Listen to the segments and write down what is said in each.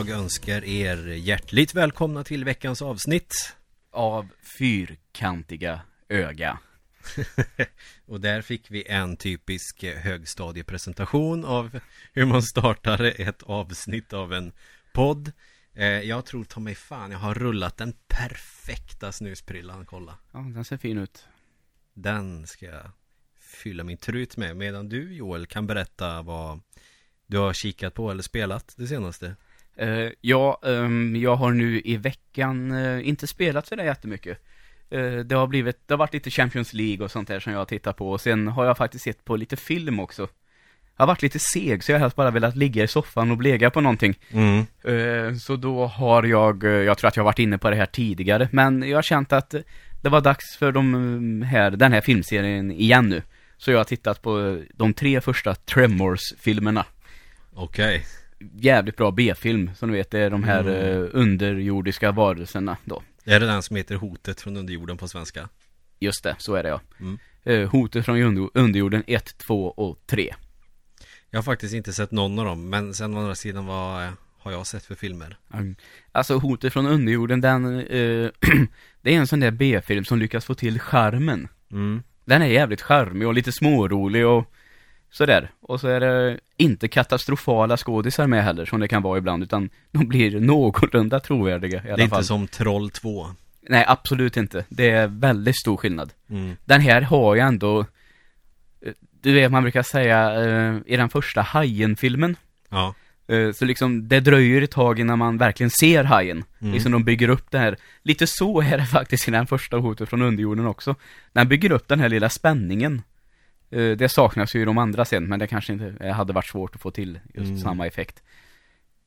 Jag önskar er hjärtligt välkomna till veckans avsnitt. Av fyrkantiga öga. Och där fick vi en typisk högstadiepresentation av hur man startar ett avsnitt av en podd. Eh, Jag tror ta mig fan, jag har rullat den perfekta snusprillan, kolla. Ja, den ser fin ut. Den ska jag fylla min trut med medan du Joel kan berätta vad du har kikat på eller spelat det senaste. Eh, ja, ehm, jag har nu i veckan eh, inte spelat så där jättemycket. Eh, det har blivit, det har varit lite Champions League och sånt där som jag har tittat på och sen har jag faktiskt sett på lite film också. Jag har varit lite seg så jag har helst bara velat ligga i soffan och blega på någonting. Mm. Eh, Så då har jag, jag tror att jag har varit inne på det här tidigare, men jag har känt att det var dags för de här, den här filmserien igen nu. Så jag har tittat på de tre första Tremors-filmerna. Okej. Jävligt bra B-film, som du vet, det är de här Mm. eh, underjordiska varelserna då. Är det den som heter Hotet från underjorden på svenska? Just det, så är det ja. Mm. Eh, Hotet från under- underjorden 1, 2 och 3. Jag har faktiskt inte sett någon av dem, men sen å andra sidan vad eh, har jag sett för filmer? Mm. Alltså Hotet från underjorden, den, eh, det är en sån där B-film som lyckas få till charmen. Mm. Den är jävligt charmig och lite smårolig och sådär. Och så är det inte katastrofala skådisar med heller, som det kan vara ibland, utan de blir någorlunda trovärdiga i alla Det är fall. inte som Troll 2. Nej, absolut inte. Det är väldigt stor skillnad. Mm. Den här har ju ändå, eh, du vet, man brukar säga, eh, i den första Hajen-filmen, Ja. eh, så liksom, det dröjer ett tag innan man verkligen ser hajen. Mm. Liksom de bygger upp det här. Lite så är det faktiskt i den första hotet från underjorden också. Den bygger upp den här lilla spänningen. Eh, Det saknas ju i de andra sen, men det kanske inte eh, hade varit svårt att få till just Mm. samma effekt.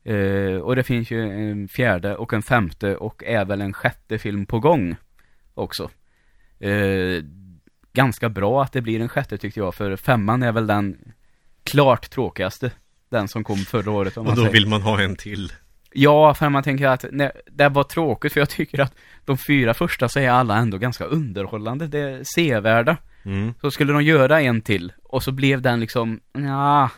Eh, Och det finns ju en fjärde och en femte och även en sjätte film på gång också. Eh, Ganska bra att det blir en sjätte tyckte jag, för femman är väl den klart tråkigaste. Den som kom förra året Och då säger. vill man ha en till. Ja, för man tänker att nej, det var tråkigt för jag tycker att de fyra första så är alla ändå ganska underhållande, det är sevärda. Mm. Så skulle de göra en till och så blev den liksom, ja,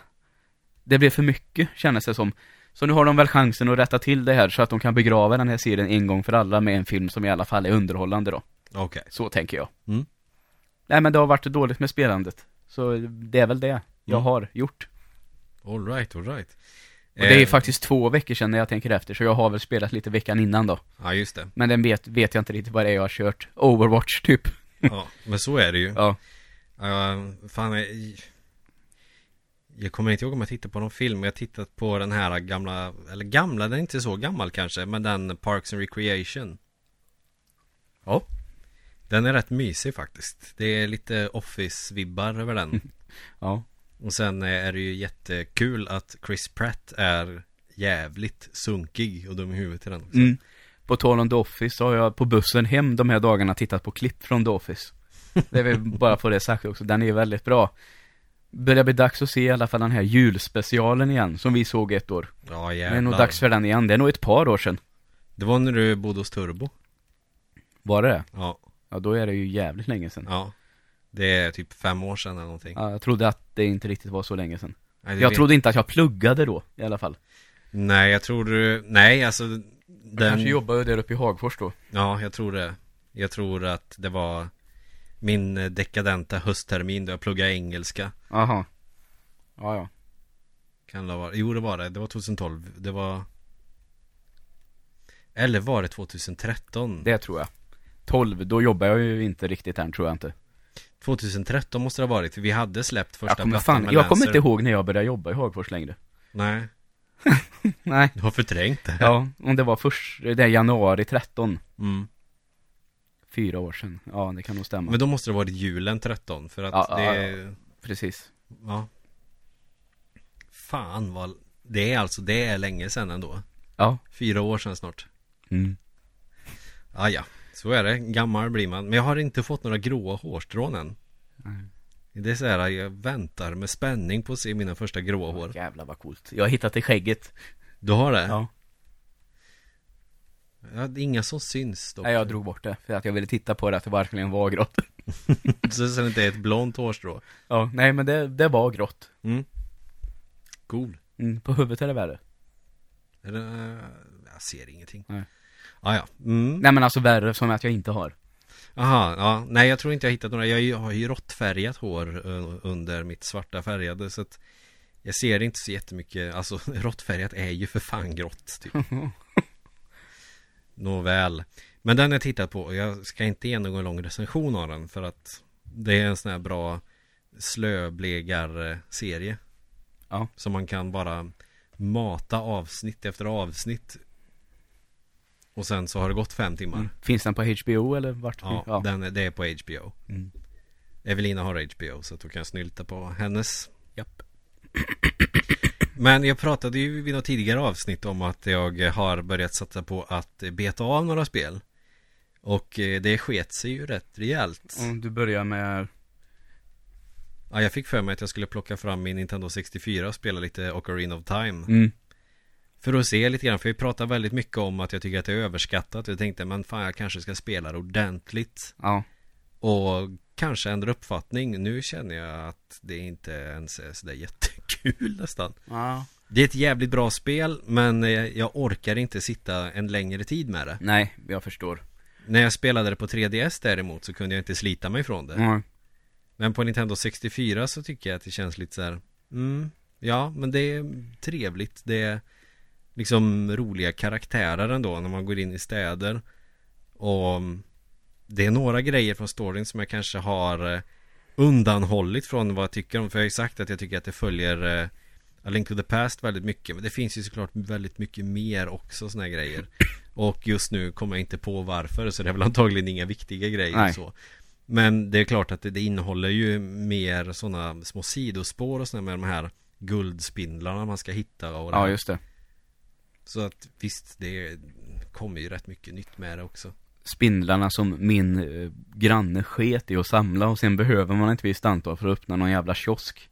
det blev för mycket kändes det som. Så nu har de väl chansen att rätta till det här så att de kan begrava den här serien en gång för alla med en film som i alla fall är underhållande då. Okej. Så tänker jag. Mm. Nej men det har varit dåligt med spelandet. Så det är väl det jag Mm. har gjort. All right, all right. Och det är Eh, faktiskt två veckor sedan när jag tänker efter, så jag har väl spelat lite veckan innan då. Ja, just det. Men den vet, vet jag inte riktigt vad det är jag har kört. Overwatch typ. Ja, men så är det ju. Ja. Uh, fan, jag, jag kommer inte ihåg om jag tittade på någon film. Jag har tittat på den här gamla, eller gamla, den är inte så gammal kanske, men den Parks and Recreation. Ja. Den är rätt mysig faktiskt. Det är lite Office-vibbar över den. Ja. Och sen är det ju jättekul att Chris Pratt är jävligt sunkig och dum i huvudet i den också. Mm. På tal om The Office så har jag på bussen hem de här dagarna tittat på klipp från The Office. Det väl bara få det sagt också, den är väldigt bra. Börjar bli dags att se i alla fall den här julspecialen igen, som vi såg ett år. Ja Det jävlar. är nog dags för den igen, det är nog ett par år sedan. Det var när du bodde hos Turbo. Var det det? Ja, Ja, då är det ju jävligt länge sedan. ja. Det är typ fem år sedan eller någonting. Ja, jag trodde att det inte riktigt var så länge sedan. Nej, det Jag vet- trodde inte att jag pluggade då, i alla fall. Nej, jag tror du... Nej, alltså... Jag Den... kanske jobbade där uppe i Hagfors då. Ja, jag tror det. Jag tror att det var min eh, dekadenta hösttermin då jag pluggade engelska. Aha. Ja, ja. Kan det vara? Jo, det var det. Det var 2012. Det var... Eller var det 2013? Det tror jag. 12, då jobbar jag ju inte riktigt än, tror jag inte. 2013 måste det ha varit, för vi hade släppt första Jag kommer, plattan fan, med jag kommer Lancer. inte ihåg när jag började jobba i Hagfors längre. Nej, Nej. du har förträngt det. Ja, om det var först, det är januari 13. Mm. Fyra år sedan. Ja, det kan nog stämma. Men då måste det varit julen 13, för att Ja, det... ja, Precis. Ja. Fan vad... Det är alltså, det är länge sedan ändå. Ja. Fyra år sedan snart. Mm. Ah, ja, så är det. Gammal blir man. Men jag har inte fått några gråa hårstrån än. Nej. Det är så här, jag väntar med spänning på att se mina första gråa hår. Jävlar vad coolt. Jag har hittat det skägget. Du har det? Ja. Ja, det är inga som syns dock. Nej, jag drog bort det. För att jag ville titta på det, att det verkligen var grått. Så det inte är ett blont hårstrå. Ja, nej men det, det var grått. Mm. Cool. Mm, på huvudet det värre. Är det, jag ser ingenting. Nej. Ah, ja, mm. Nej men alltså värre som att jag inte har. Aha, ja. Nej, jag tror inte jag hittat några. Jag har ju råttfärgat hår eh, under mitt svarta färgade så att jag ser inte så jättemycket. Alltså råttfärgat är ju för fan grått typ. Nåväl. Men den jag tittat på jag ska inte ge någon lång recension av den för att det är en sån här bra slöblegar-serie. Ja. Som man kan bara mata avsnitt efter avsnitt. Och sen så har det gått fem timmar. Mm. Finns den på HBO eller vart? Ja, Den, är- det är på HBO. Mm. Evelina har HBO så att då kan jag snylta på hennes. Japp. Men jag pratade ju vid något tidigare avsnitt om att jag har börjat satsa på att beta av några spel. Och eh, det sket sig ju rätt rejält. Om du börjar med Ja, jag fick för mig att jag skulle plocka fram min Nintendo 64 och spela lite Ocarina of Time. mm. För att se lite grann, för vi pratar väldigt mycket om att jag tycker att det är överskattat. Jag tänkte, men fan jag kanske ska spela det ordentligt. Ja. Och kanske ändra uppfattning. Nu känner jag att det inte ens är sådär jättekul nästan. Ja. Det är ett jävligt bra spel, men eh, jag orkar inte sitta en längre tid med det. Nej, jag förstår. När jag spelade det på 3DS däremot så kunde jag inte slita mig från det. Mm. Men på Nintendo 64 så tycker jag att det känns lite så här. Mm, ja, men det är trevligt. Det är liksom roliga karaktärer ändå när man går in i städer. Och det är några grejer från storyn som jag kanske har eh, undanhållit från vad jag tycker om. För jag har ju sagt att jag tycker att det följer eh, A Link to the Past väldigt mycket. Men det finns ju såklart väldigt mycket mer också sådana här grejer. Och just nu kommer jag inte på varför. Så det är väl antagligen inga viktiga grejer Nej. så. Men det är klart att det, det innehåller ju mer sådana små sidospår och sådana med de här guldspindlarna man ska hitta och det Ja, just det. Så att visst, det kommer ju rätt mycket nytt med det också. Spindlarna som min eh, granne sket i att samla och sen behöver man ett visst antal för att öppna någon jävla kiosk.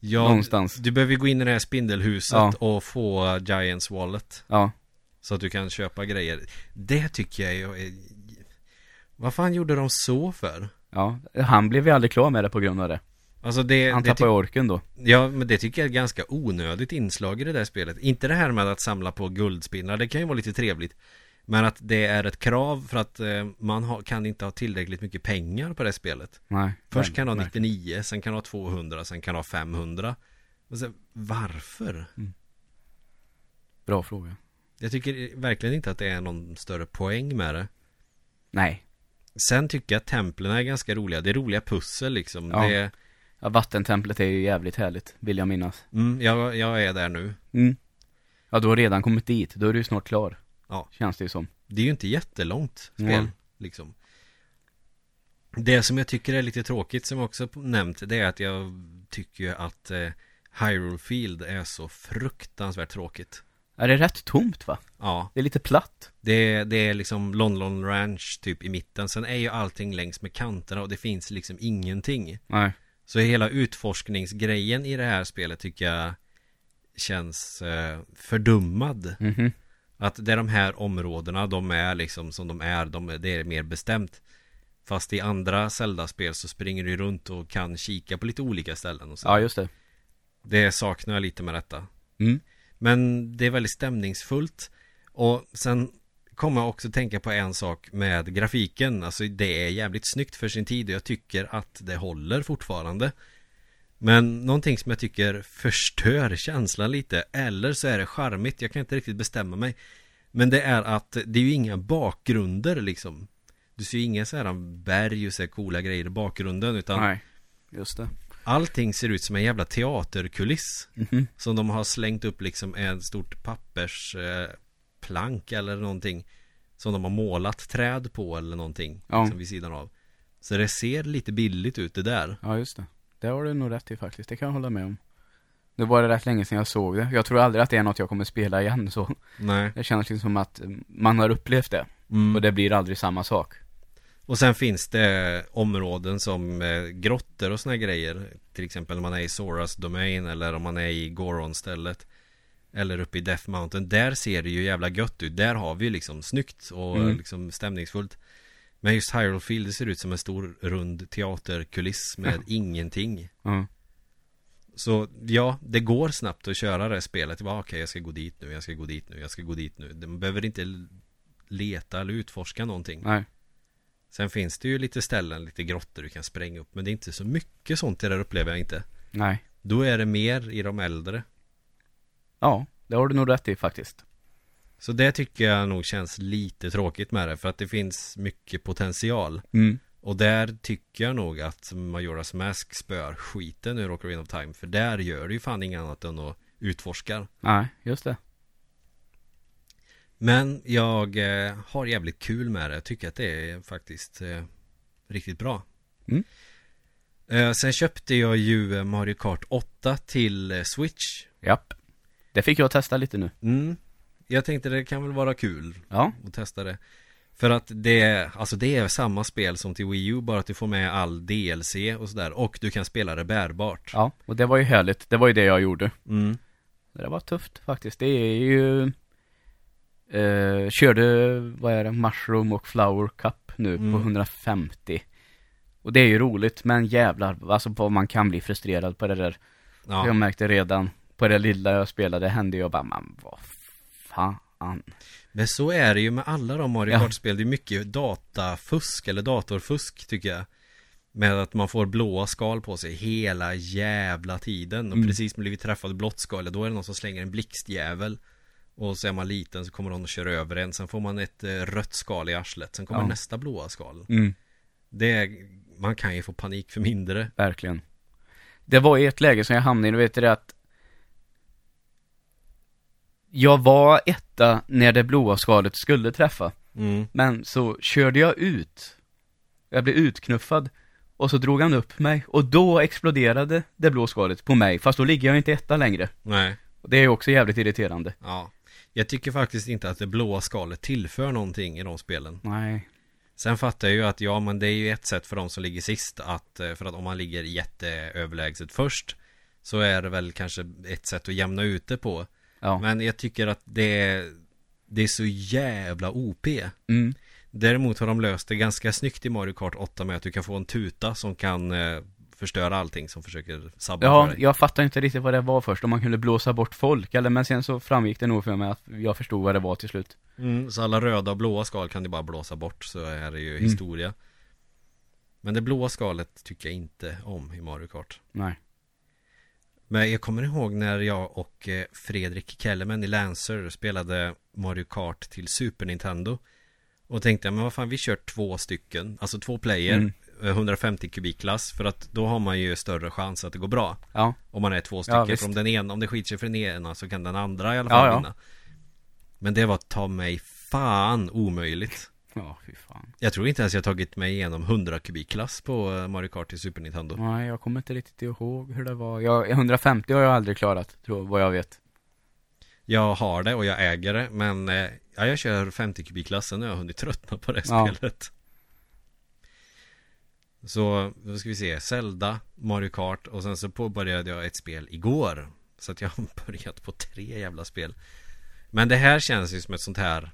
Ja, Någonstans. du behöver gå in i det här spindelhuset Ja. och få Giants Wallet. Ja. Så att du kan köpa grejer. Det tycker jag är- Vad fan gjorde de så för? Ja. Han blev ju aldrig klar med det på grund av det. Alltså det... Han det tappade orken då. Ja, men det tycker jag är ett ganska onödigt inslag i det där spelet. Inte det här med att samla på guldspindlar, det kan ju vara lite trevligt. Men att det är ett krav för att eh, man har, kan inte ha tillräckligt mycket pengar på det spelet. Nej. Först kan du ha Nej. 99, sen kan du ha 200, sen kan du ha 500. Och sen, varför? Bra fråga. Jag tycker verkligen inte att det är någon större poäng med det. Nej. Sen tycker jag att templen är ganska roliga. Det är roliga pussel liksom. Ja. Det är, Ja, vattentemplet är ju jävligt härligt, vill jag minnas. mm, jag, jag är där nu. Mm. Ja, du har redan kommit dit. Då är du ju snart klar. Ja. Känns det ju som. Det är ju inte jättelångt spel Mm. liksom. Det som jag tycker är lite tråkigt som jag också nämnt Det är att jag tycker ju att eh, Hyrule Field är så fruktansvärt tråkigt Är det rätt tomt va? Ja, Det är lite platt. det, det är liksom London Ranch typ i mitten Sen är ju allting längs med kanterna och det finns liksom ingenting Nej. Så hela utforskningsgrejen i det här spelet tycker jag Känns eh, fördummad Mhm. Att det är de här områdena, de är liksom som de är, de, det är mer bestämt Fast i andra Zelda-spel så springer du runt och kan kika på lite olika ställen och så. Ja, just det. Det saknar jag lite med detta Mm. Men det är väldigt stämningsfullt Och sen kommer jag också tänka på en sak med grafiken Alltså det är jävligt snyggt för sin tid och jag tycker att det håller fortfarande Men någonting som jag tycker förstör känslan lite Eller så är det charmigt, jag kan inte riktigt bestämma mig Men det är att det är ju inga bakgrunder liksom Du ser ju inga så här berg och så här coola grejer i bakgrunden utan Nej. Just det. Allting ser ut som en jävla teaterkuliss Mhm. som de har slängt upp liksom en stort pappersplank eh, plank eller någonting Som de har målat träd på eller någonting Ja. liksom vid sidan av Så det ser lite billigt ut det där Ja, just det. Det har du nog rätt i faktiskt. Det kan jag hålla med om. Nu var det rätt länge sedan jag såg det. Jag tror aldrig att det är något jag kommer spela igen så. Nej Det känns liksom som att eh, man har upplevt det. mm. Och det blir aldrig samma sak. Och sen finns det områden som eh, grottor och såna grejer Till exempel om man är i Soras Domain eller om man är i Goron-stället Eller uppe i Death Mountain Där ser det ju jävla gött ut Där har vi liksom snyggt och Mm. liksom stämningsfullt Men just Hyrule Field det ser ut som en stor rund teaterkuliss med ingenting Ja. Så ja, det går snabbt att köra det spelet. Okej, okay, jag ska gå dit nu, jag ska gå dit nu, jag ska gå dit nu. Man behöver inte leta eller utforska någonting. Nej. Sen finns det ju lite ställen, lite grottor du kan spränga upp. Men det är inte så mycket sånt det där upplever jag inte. Nej. Då är det mer i de äldre. Ja, det har du nog rätt i faktiskt. Så det tycker jag nog känns lite tråkigt med det. För att det finns mycket potential. Mm. Och där tycker jag nog att Majoras Mask spör skiten ur Ocarina of Time. För där gör det ju fan inget annat än att utforska. Nej, just det. Men jag eh, har jävligt kul med det. Jag tycker att det är faktiskt eh, riktigt bra. Mm. Eh, sen köpte jag ju Mario Kart 8 till eh, Switch. Japp. Det fick jag testa lite nu. Mm. Jag tänkte det kan väl vara kul Ja. att testa det. För att det, alltså det är samma spel som till Wii U, bara att du får med all DLC och sådär. Och du kan spela det bärbart. Ja, och det var ju härligt. Det var ju det jag gjorde. Mm. Det var tufft faktiskt. Det är ju eh, Körde, vad är det, Mushroom och Flower Cup nu Mm. på 150 Och det är ju roligt, men jävlar, alltså vad man kan bli frustrerad på det där Ja. Jag märkte redan på det lilla jag spelade hände jag bara, man vad fan Men så är det ju med alla de Mario Ja. Kart-spel. Det är mycket datafusk eller datorfusk tycker jag. Med att man får blåa skal på sig hela jävla tiden. Och Mm. precis blivit träffad blått skal, då är det någon som slänger en blixtjävel. Och så är man liten så kommer någon och kör över en. Sen får man ett eh, rött skal i arslet. Sen kommer Ja. nästa blåa skal. mm, Det är, man kan ju få panik för mindre. Verkligen Det var i ett läge som jag hamnade i, du vet det att Jag var etta när det blåa skalet skulle träffa Mm. Men så körde jag ut Jag blev utknuffad Och så drog han upp mig Och då exploderade det blå skalet på mig Fast då ligger jag inte etta längre Nej. Och det är också jävligt irriterande Ja. Jag tycker faktiskt inte att det blåa skalet tillför någonting i de spelen. Nej Sen fattar jag ju att ja, men det är ju ett sätt för de som ligger sist att, eh, för att om man ligger jätteöverlägset först så är det väl kanske ett sätt att jämna ut det på. Ja Men jag tycker att det är, det är så jävla OP. mm. Däremot har de löst det ganska snyggt i Mario Kart 8 med att du kan få en tuta som kan eh, förstöra allting som försöker sabba Ja, för dig. jag fattar inte riktigt vad det var först, om man kunde blåsa bort folk, eller men sen så framgick det nog för mig att jag förstod vad det var till slut. Mm, så alla röda och blåa skal kan du bara blåsa bort så är det ju Mm. historia. Men det blåa skalet tycker jag inte om i Mario Kart. Nej. Men jag kommer ihåg när jag och eh, Fredrik Kellerman i Lancer spelade Mario Kart till Super Nintendo. Och tänkte, men vad fan, vi kör två stycken, alltså två player, Mm. eh, 150 kubikklass, för att då har man ju större chans att det går bra. Ja, Om man är två stycken, visst. för om den ena, om det skiter sig för den ena så kan den andra i alla Ja, fall ja. vinna. Men det var ta mig fan omöjligt. Ja fy fan. Jag tror inte ens jag tagit mig igenom 100 kubikklass på eh, Mario Kart till Super Nintendo. Nej, jag kommer inte riktigt ihåg hur det var. Jag, 150 har jag aldrig klarat, tror vad jag vet. Jag har det och jag äger det men eh, ja, jag kör 50 kubikklassen och jag har hunnit tröttna på det Ja. spelet. Så, då ska vi se, Zelda, Mario Kart och sen så påbörjade jag ett spel igår. Så att jag har börjat på tre jävla spel. Men det här känns ju som ett sånt här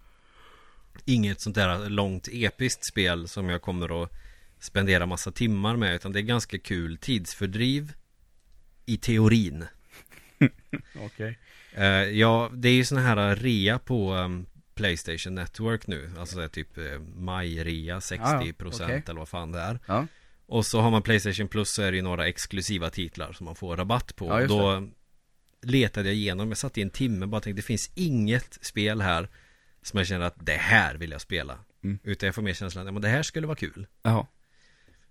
Inget sånt där långt episkt spel som jag kommer att spendera massa timmar med utan det är ganska kul tidsfördriv i teorin. Okej. Eh, ja, det är ju såna här rea på ehm, Playstation Network nu. Alltså det är typ uh, maj-rea, 60% okej. eller vad fan det är. Ja. Och så har man Playstation Plus så är det ju några exklusiva titlar som man får rabatt på. Ja, Då letade jag igenom, jag satt i en timme bara tänkte det finns inget spel här som jag känner att det här vill jag spela. Mm. Utan jag får mer känslan, ja men det här skulle vara kul. Jaha.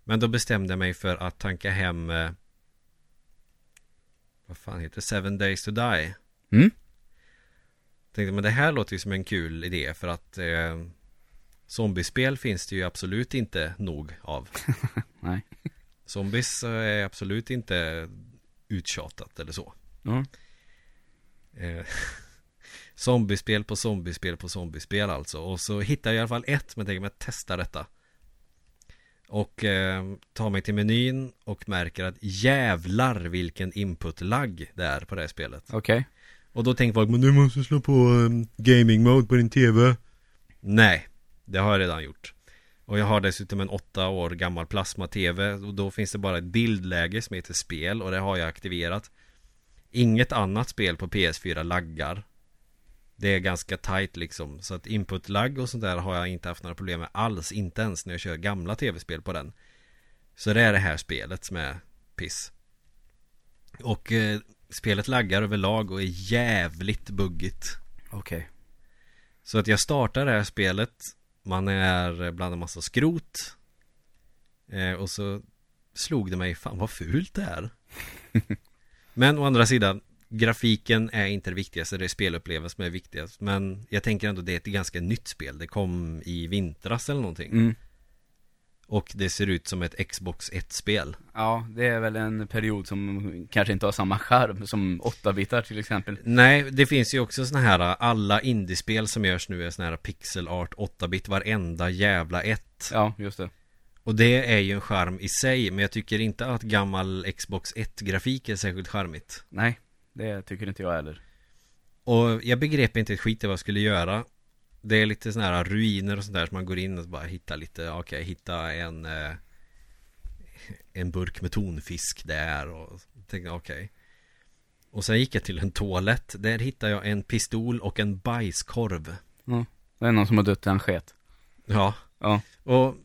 Men då bestämde jag mig för att tanka hem eh, Vad fan heter det? Seven Days to Die Mm? Tänkte men det här låter ju som en kul idé för att eh, Zombiespel finns det ju absolut inte nog av Nej. Zombies eh, är absolut inte uttjatat eller så Ja. eh, Zombiespel på zombiespel på zombiespel alltså. Och så hittar jag i alla fall ett men tänker mig att testa detta. Och eh, tar mig till menyn och märker att jävlar vilken input-lagg det är på det här spelet. Okej. Och då tänker folk, men du måste slå på um, gaming mode på din TV Nej, det har jag redan gjort. Och jag har dessutom en åtta år gammal plasma-TV Och då finns det bara ett bildläge som heter spel och det har jag aktiverat. Inget annat spel på PS4 laggar Det är ganska tight liksom. Så att input lag och sånt där har jag inte haft några problem med alls Inte ens när jag kör gamla tv-spel på den. Så det är det här spelet som är piss. Och eh, spelet laggar överlag och är jävligt buggigt. Okej. Så att jag startar det här spelet Man är bland en massa skrot eh, Och så slog det mig, fan vad fult det är Men å andra sidan Grafiken är inte det viktigaste, det är spelupplevelsen som är viktigast Men jag tänker ändå det är ett ganska nytt spel Det kom i vintras eller någonting Mm. Och det ser ut som ett Xbox 1-spel Ja, det är väl en period som kanske inte har samma charm som 8-bitar till exempel. Nej, det finns ju också såna här Alla indiespel som görs nu är såna här pixel art 8-bit Varenda jävla ett Ja, just det. Och det är ju en charm i sig Men jag tycker inte att gammal Xbox 1-grafik är särskilt charmigt Nej, det tycker inte jag heller. Och jag begrep inte ett skit vad jag skulle göra Det är lite sådana här ruiner och sånt där som man går in och bara hittar lite Okej, hitta en eh, En burk med tonfisk där och tänkte okej Och sen gick jag till en toalett Där hittade jag en pistol och en bajskorv Det är någon som har dött i en sket. Ja Ja. Och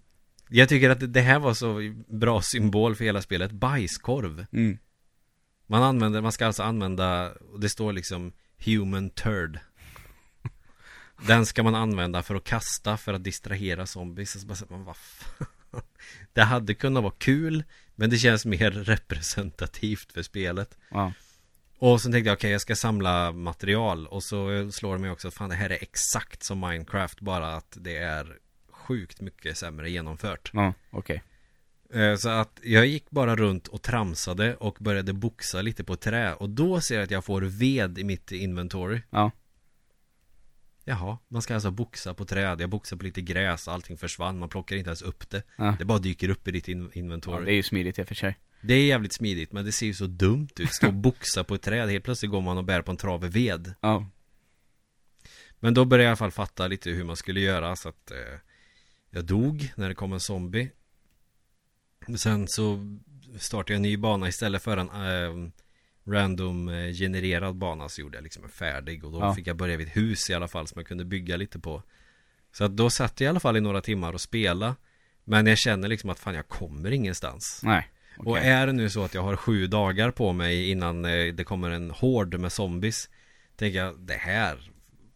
jag tycker att det här var så bra symbol för hela spelet Bajskorv Mm. Man använder, man ska alltså använda, det står liksom Human turd. Den ska man använda för att kasta för att distrahera zombies. Och så bara, så, men vad Det hade kunnat vara kul Men det känns mer representativt för spelet. Ja. Och sen tänkte jag, okej jag ska samla material. Och så slår det mig också, fan det här är exakt som Minecraft Bara att det är sjukt mycket sämre genomfört. Ja, okej. Eh, Så att jag gick bara runt och tramsade och började boxa lite på trä Och då ser jag att jag får ved i mitt inventory Ja. Jaha, man ska alltså boxa på träd Jag boxar på lite gräs, allting försvann Man plockar inte ens upp det Ja. Det bara dyker upp i ditt in- ja. inventory Det är ju smidigt i och för sig. Det är jävligt smidigt men det ser ju så dumt ut Stå och boxa på ett träd Helt plötsligt går man och bär på en trave ved Ja. Men då började jag i alla fall fatta lite hur man skulle göra så att eh, Jag dog när det kom en zombie Sen så startade jag en ny bana istället för en eh, Random eh, genererad bana så gjorde jag liksom en färdig och då Ja. fick jag börja vid ett hus i alla fall som jag kunde bygga lite på Så att då satt jag i alla fall i några timmar och spela Men jag känner liksom att fan jag kommer ingenstans Nej. Okej. och är det nu så att jag har sju dagar på mig innan eh, det kommer en hord med zombies Tänker jag, det här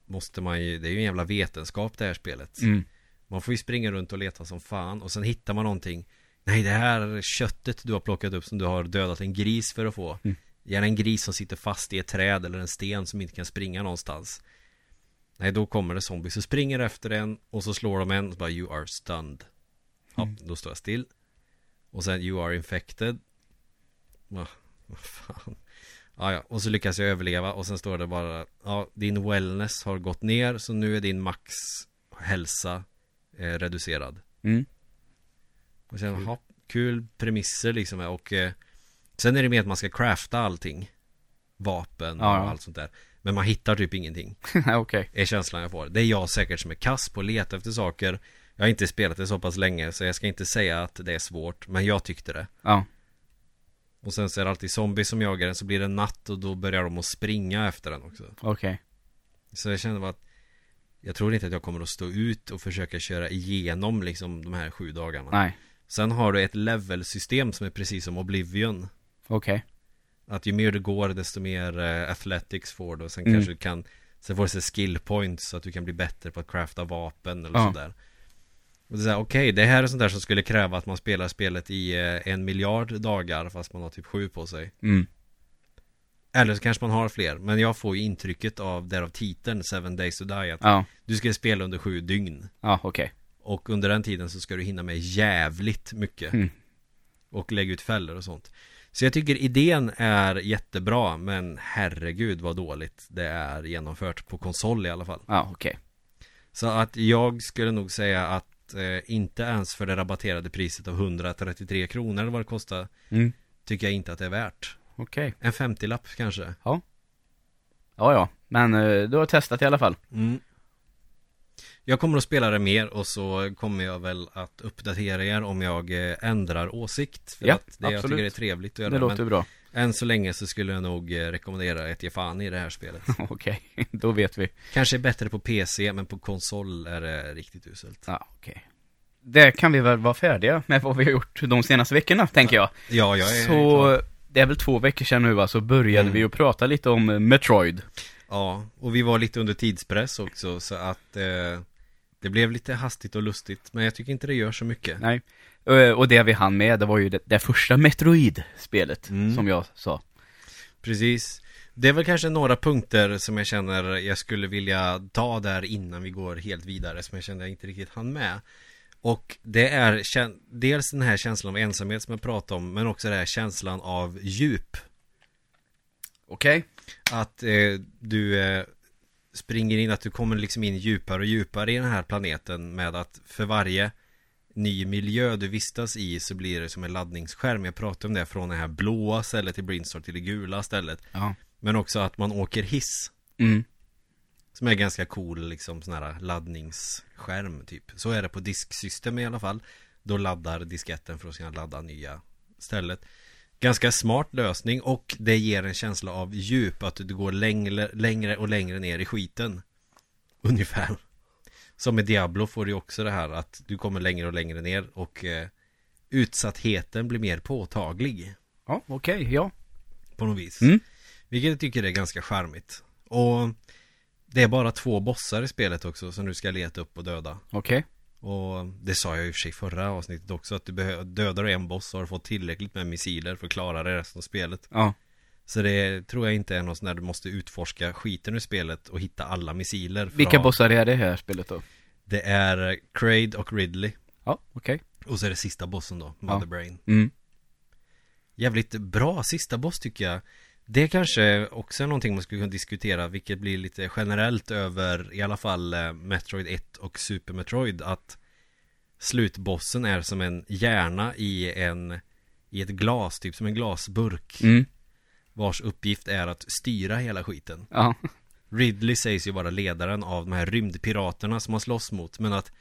måste man ju, det är ju en jävla vetenskap det här spelet Mm. Man får ju springa runt och leta som fan och sen hittar man någonting Nej det här köttet du har plockat upp som du har dödat en gris för att få. Mm. Gärna en gris som sitter fast i ett träd eller en sten som inte kan springa någonstans. Nej då kommer det zombies och springer efter en och så slår de en och bara you are stunned. Ja, Mm. då står jag still. Och sen you are infected. Va, vad fan. Ja, ja, och så lyckas jag överleva och sen står det bara Ja, din wellness har gått ner så nu är din max hälsa eh, reducerad. Mm. Och sen, ha, kul premisser liksom och eh, Sen är det med att man ska crafta allting. Vapen och Ja, allt sånt där. Men man hittar typ ingenting. Okej. Är känslan jag får. Det är jag säkert som är kass på att leta efter saker. Jag har inte spelat det så pass länge så jag ska inte säga att det är svårt Men jag tyckte det. Ja. Och sen så är det alltid zombies som jagar den så blir det natt och då börjar de att springa efter den också. Okej. Så jag kände bara att Jag tror inte att jag kommer att stå ut och försöka köra igenom liksom de här sju dagarna. Nej. Sen har du ett levelsystem som är precis som Oblivion Okej. Att ju mer det går desto mer eh, athletics får du och sen Mm. kanske du kan Sen får du skill points så att du kan bli bättre på att crafta vapen eller Ja. sådär Och det är okej det här är sånt där som skulle kräva att man spelar spelet i eh, en miljard dagar fast man har typ sju på sig Mm. Eller så kanske man har fler Men jag får ju intrycket av därav titeln Seven Days to Die att Ja. du ska spela under sju dygn Ja, okej. Och under den tiden så ska du hinna med jävligt mycket Mm. Och lägga ut fällor och sånt Så jag tycker idén är jättebra Men herregud vad dåligt det är genomfört På konsol i alla fall Ja, okej. Så att jag skulle nog säga att eh, Inte ens för det rabatterade priset av 133 kronor eller vad det kostar Mm. Tycker jag inte att det är värt Okej. En 50-lapp kanske Ja, ja. Men eh, du har testat i alla fall. Mm. Jag kommer att spela det mer och så kommer jag väl att uppdatera er om jag eh, ändrar åsikt För Ja, att det jag absolut. tycker är trevligt att göra Det låter men, bra. Än så länge så skulle jag nog eh, rekommendera ett ge fan i det här spelet. Okej, då vet vi. Kanske är bättre på PC, men på konsol är det riktigt uselt. Ja, okej. Det kan vi väl vara färdiga med vad vi har gjort de senaste veckorna, tänker jag. Ja, jag är Så, klar. det är väl två veckor sedan nu va, så började Mm. vi att prata lite om Metroid. Ja, och vi var lite under tidspress också, så att eh, det blev lite hastigt och lustigt. Men jag tycker inte det gör så mycket. Nej. Eh, Och det vi hann med, det var ju det, det första Metroid-spelet, Mm. som jag sa. Precis. Det är väl kanske några punkter som jag känner jag skulle vilja ta där innan vi går helt vidare som jag kände jag inte riktigt hann med. Och det är dels den här känslan av ensamhet som jag pratade om men också den här känslan av djup. Okej. Att eh, du eh, springer in, att du kommer liksom in djupare och djupare i den här planeten med att för varje ny miljö du vistas i så blir det som en laddningsskärm. Jag pratade om det från det här blåa stället i Brinstar till det gula stället. Ja. Men också att man åker hiss. Mm. Som är ganska cool liksom sån här laddningsskärm typ. Så är det på disksystem i alla fall. Då laddar disketten för att kunna ladda nya stället. Ganska smart lösning och det ger en känsla av djup att du går längre, längre och längre ner i skiten. Ungefär. Som med Diablo får du också det här att du kommer längre och längre ner och eh, utsattheten blir mer påtaglig Ja, okej, ja. på något vis. Mm. Vilket jag tycker är ganska charmigt. Och det är bara två bossar i spelet också som du ska leta upp och döda. Okej. Och det sa jag i och för sig förra avsnittet också att du behöver dödar du en boss så har du fått tillräckligt med missiler för att klara det resten av spelet. Ja. Så det tror jag inte är något där du måste utforska skiten ur spelet och hitta alla missiler. Vilka att- bossar är det här spelet då? Det är Kraid och Ridley. Ja, okej. Och så är det sista bossen då, Mother Brain. Mm. Jävligt bra sista boss tycker jag Det kanske också är någonting man skulle kunna diskutera Vilket blir lite generellt över i alla fall eh, Metroid 1 och Super Metroid Att Slutbossen är som en hjärna i en I ett glas, typ som en glasburk Mm. Vars uppgift är att styra hela skiten Ja. Ridley sägs ju vara ledaren av de här rymdpiraterna som man slåss mot Men att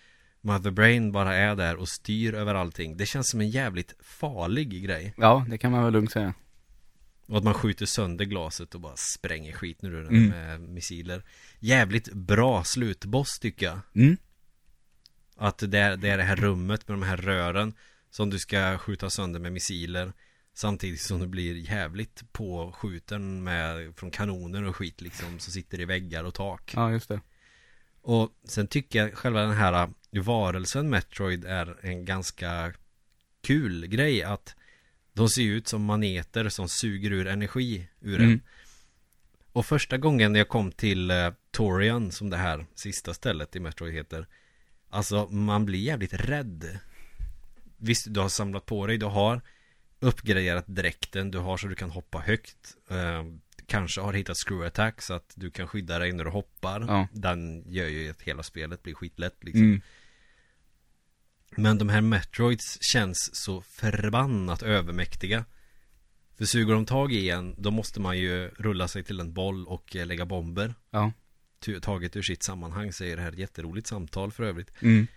Mother Brain bara är där och styr över allting Det känns som en jävligt farlig grej Ja, det kan man väl lugnt säga. Och att man skjuter sönder glaset och bara spränger skiten ur den Mm. med missiler Jävligt bra slutboss tycker jag Mm. Att det är, det är det här rummet med de här rören Som du ska skjuta sönder med missiler Samtidigt som du blir jävligt påskjuten med Från kanoner och skit liksom Som sitter i väggar och tak Ja, just det. Och sen tycker jag själva den här uh, varelsen Metroid är en ganska kul grej att de ser ut som maneter som suger ur energi ur Mm. en. Och första gången jag kom till uh, Torian som det här sista stället i Metroid heter Alltså man blir jävligt rädd Visst, du har samlat på dig, du har uppgraderat dräkten, du har så du kan hoppa högt eh, Kanske har hittat screw attack så att du kan skydda dig när du hoppar Ja. Den gör ju att hela spelet blir skitlätt liksom Mm. Men de här Metroids känns så förbannat övermäktiga För suger de tag i en, då måste man ju rulla sig till en boll och eh, lägga bomber Ja. Taget ur sitt sammanhang är det här jätteroligt samtal för övrigt Mm.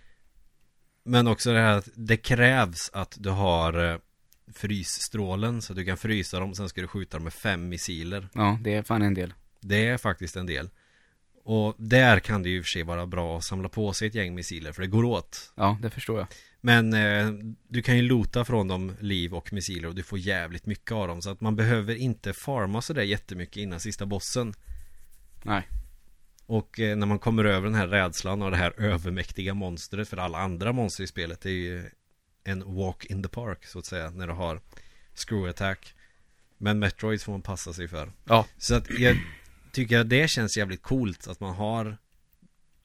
Men också det här att det krävs att du har eh, frysstrålen så att du kan frysa dem Sen ska du skjuta dem med fem missiler Ja, det är fan en del. Det är faktiskt en del Och där kan det ju i och för sig vara bra att samla på sig ett gäng missiler för det går åt Ja, det förstår jag. Men eh, du kan ju lota från dem liv och missiler och du får jävligt mycket av dem Så att man behöver inte farma sådär jättemycket innan sista bossen Nej. Och eh, när man kommer över den här rädslan och det här övermäktiga monstret För alla andra monster i spelet det är ju en walk in the park så att säga När du har screw attack Men Metroids får man passa sig för Ja. Så att jag tycker att det känns jävligt coolt att man har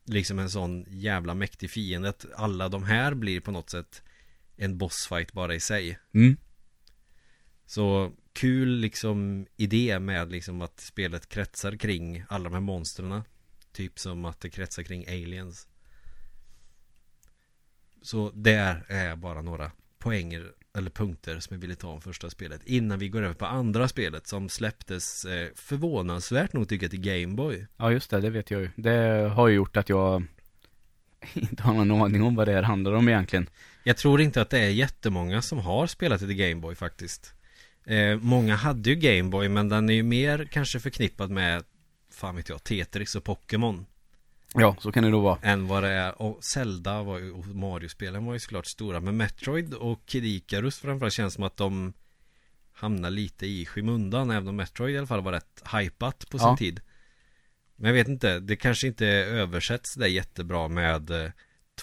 Liksom en sån jävla mäktig fiende att alla de här blir på något sätt En bossfight bara i sig. Mm. Så kul liksom idé med liksom att spelet kretsar kring alla de här monstren Typ som att det kretsar kring aliens. Så där är bara några poänger eller punkter som jag ville ta om första spelet Innan vi går över på andra spelet som släpptes eh, förvånansvärt nog tycker jag till Gameboy Ja, just det, det vet jag ju. Det har ju gjort att jag inte har någon aning om vad det här handlar om egentligen. Jag tror inte att det är jättemånga som har spelat till Gameboy faktiskt eh, Många hade ju Gameboy men den är ju mer kanske förknippad med Fan vet jag, Tetris och Pokémon Ja, så kan det då vara. Än vad det är Och Zelda var ju, och Mario-spelen var ju såklart stora Men Metroid och Kid Icarus framförallt känns som att de Hamnar lite i skymundan Även om Metroid i alla fall var rätt hypat på sin Ja. tid Men jag vet inte, det kanske inte översätts där jättebra med eh,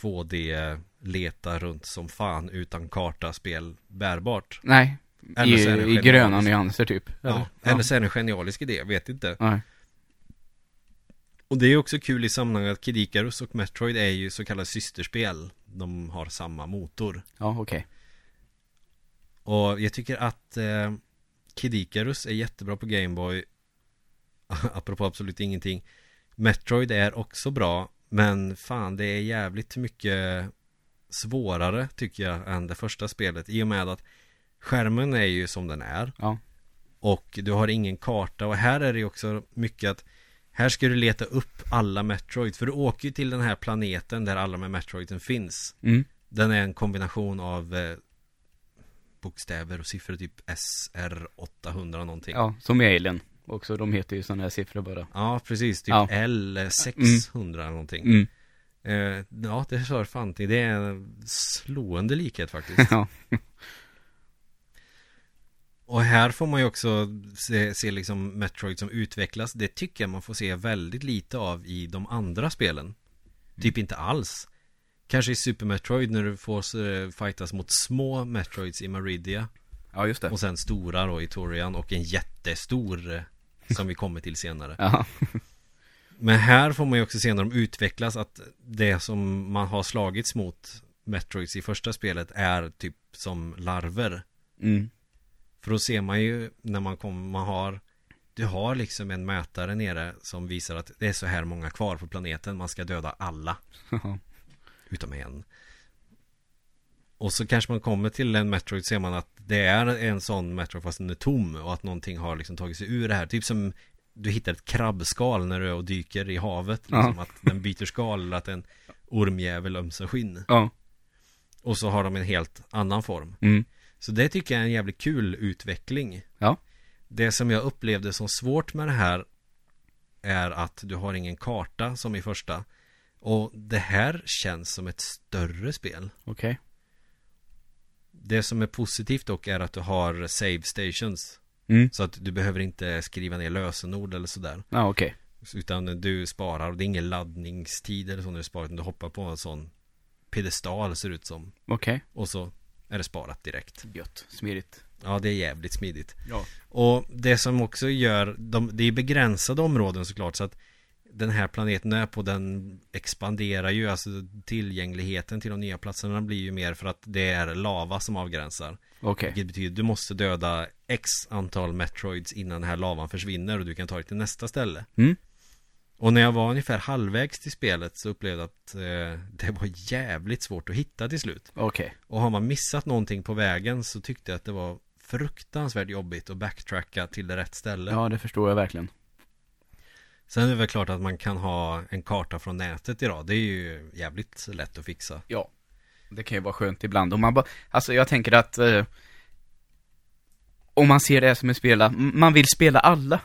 2D leta runt som fan utan karta spel bärbart Nej. Eller I, i gröna nyanser typ. Ja, eller så är det en genialisk idé, vet inte Nej. Och det är också kul i sammanhanget att Kid Icarus och Metroid är ju så kallade systerspel. De har samma motor. Ja, okej. Och jag tycker att eh, Kid Icarus är jättebra på Gameboy Apropå absolut ingenting. Metroid är också bra Men fan det är jävligt mycket Svårare tycker jag än det första spelet. I och med att Skärmen är ju som den är. Ja. Och du har ingen karta. Och här är det ju också mycket att Här ska du leta upp alla Metroid För du åker ju till den här planeten där alla med Metroiden finns Mm. Den är en kombination av eh, Bokstäver och siffror typ SR 800 någonting Ja, som i Alien. Också, de heter ju sådana här siffror bara. Ja, precis. Typ Ja. L 600 någonting. Mm. Eh, ja, det hör fan till. Det är en slående likhet faktiskt. Ja. Och här får man ju också se, se liksom Metroid som utvecklas. Det tycker jag man får se väldigt lite av i de andra spelen. Typ inte alls. Kanske i Super Metroid när du får eh, fightas mot små Metroids i Maridia. Ja, just det. Och sen stora då i Torian och en jättestor eh, som vi kommer till senare. Ja. Men här får man ju också se när de utvecklas att det som man har slagits mot Metroids i första spelet är typ som larver. Mm. För då ser man ju när man kommer, man har Du har liksom en mätare nere som visar att det är så här många kvar på planeten, man ska döda alla. Utom en Och så kanske man kommer till en Metroid ser man att det är en sån Metroid fast den är tom och att någonting har liksom tagit sig ur det här Typ som du hittar ett krabbskal när du är och dyker i havet liksom, Ja. Att den byter skal eller att en ormjävel ömsar skinn Ja. Och så har de en helt annan form Mm. Så det tycker jag är en jävligt kul utveckling Ja. Det som jag upplevde som svårt med det här Är att du har ingen karta som i första Och det här känns som ett större spel Okej. Det som är positivt dock är att du har save stations Mm. Så att du behöver inte skriva ner lösenord eller sådär Ja, okej. Utan du sparar och det är ingen laddningstid eller så när du sparar utan Du hoppar på en sån Pedestal ser det ut som Okej. Och så är det sparat direkt Gött. Smidigt. Ja det är jävligt smidigt Ja. Och det som också gör, de, det är begränsade områden såklart så att den här planeten är på den expanderar ju, alltså tillgängligheten till de nya platserna blir ju mer för att det är lava som avgränsar. Okej. Vilket betyder du måste döda x antal metroids innan den här lavan försvinner och du kan ta dig till nästa ställe. Mm. Och när jag var ungefär halvvägs till spelet så upplevde jag att eh, det var jävligt svårt att hitta till slut. Okej. Och har man missat någonting på vägen så tyckte jag att det var fruktansvärt jobbigt att backtracka till det rätt ställe. Ja, det förstår jag verkligen. Sen är det väl klart att man kan ha en karta från nätet idag. Det är ju jävligt lätt att fixa. Ja. Det kan ju vara skönt ibland. Om man bara, alltså jag tänker att eh, om man ser det som en spela, man vill spela alla.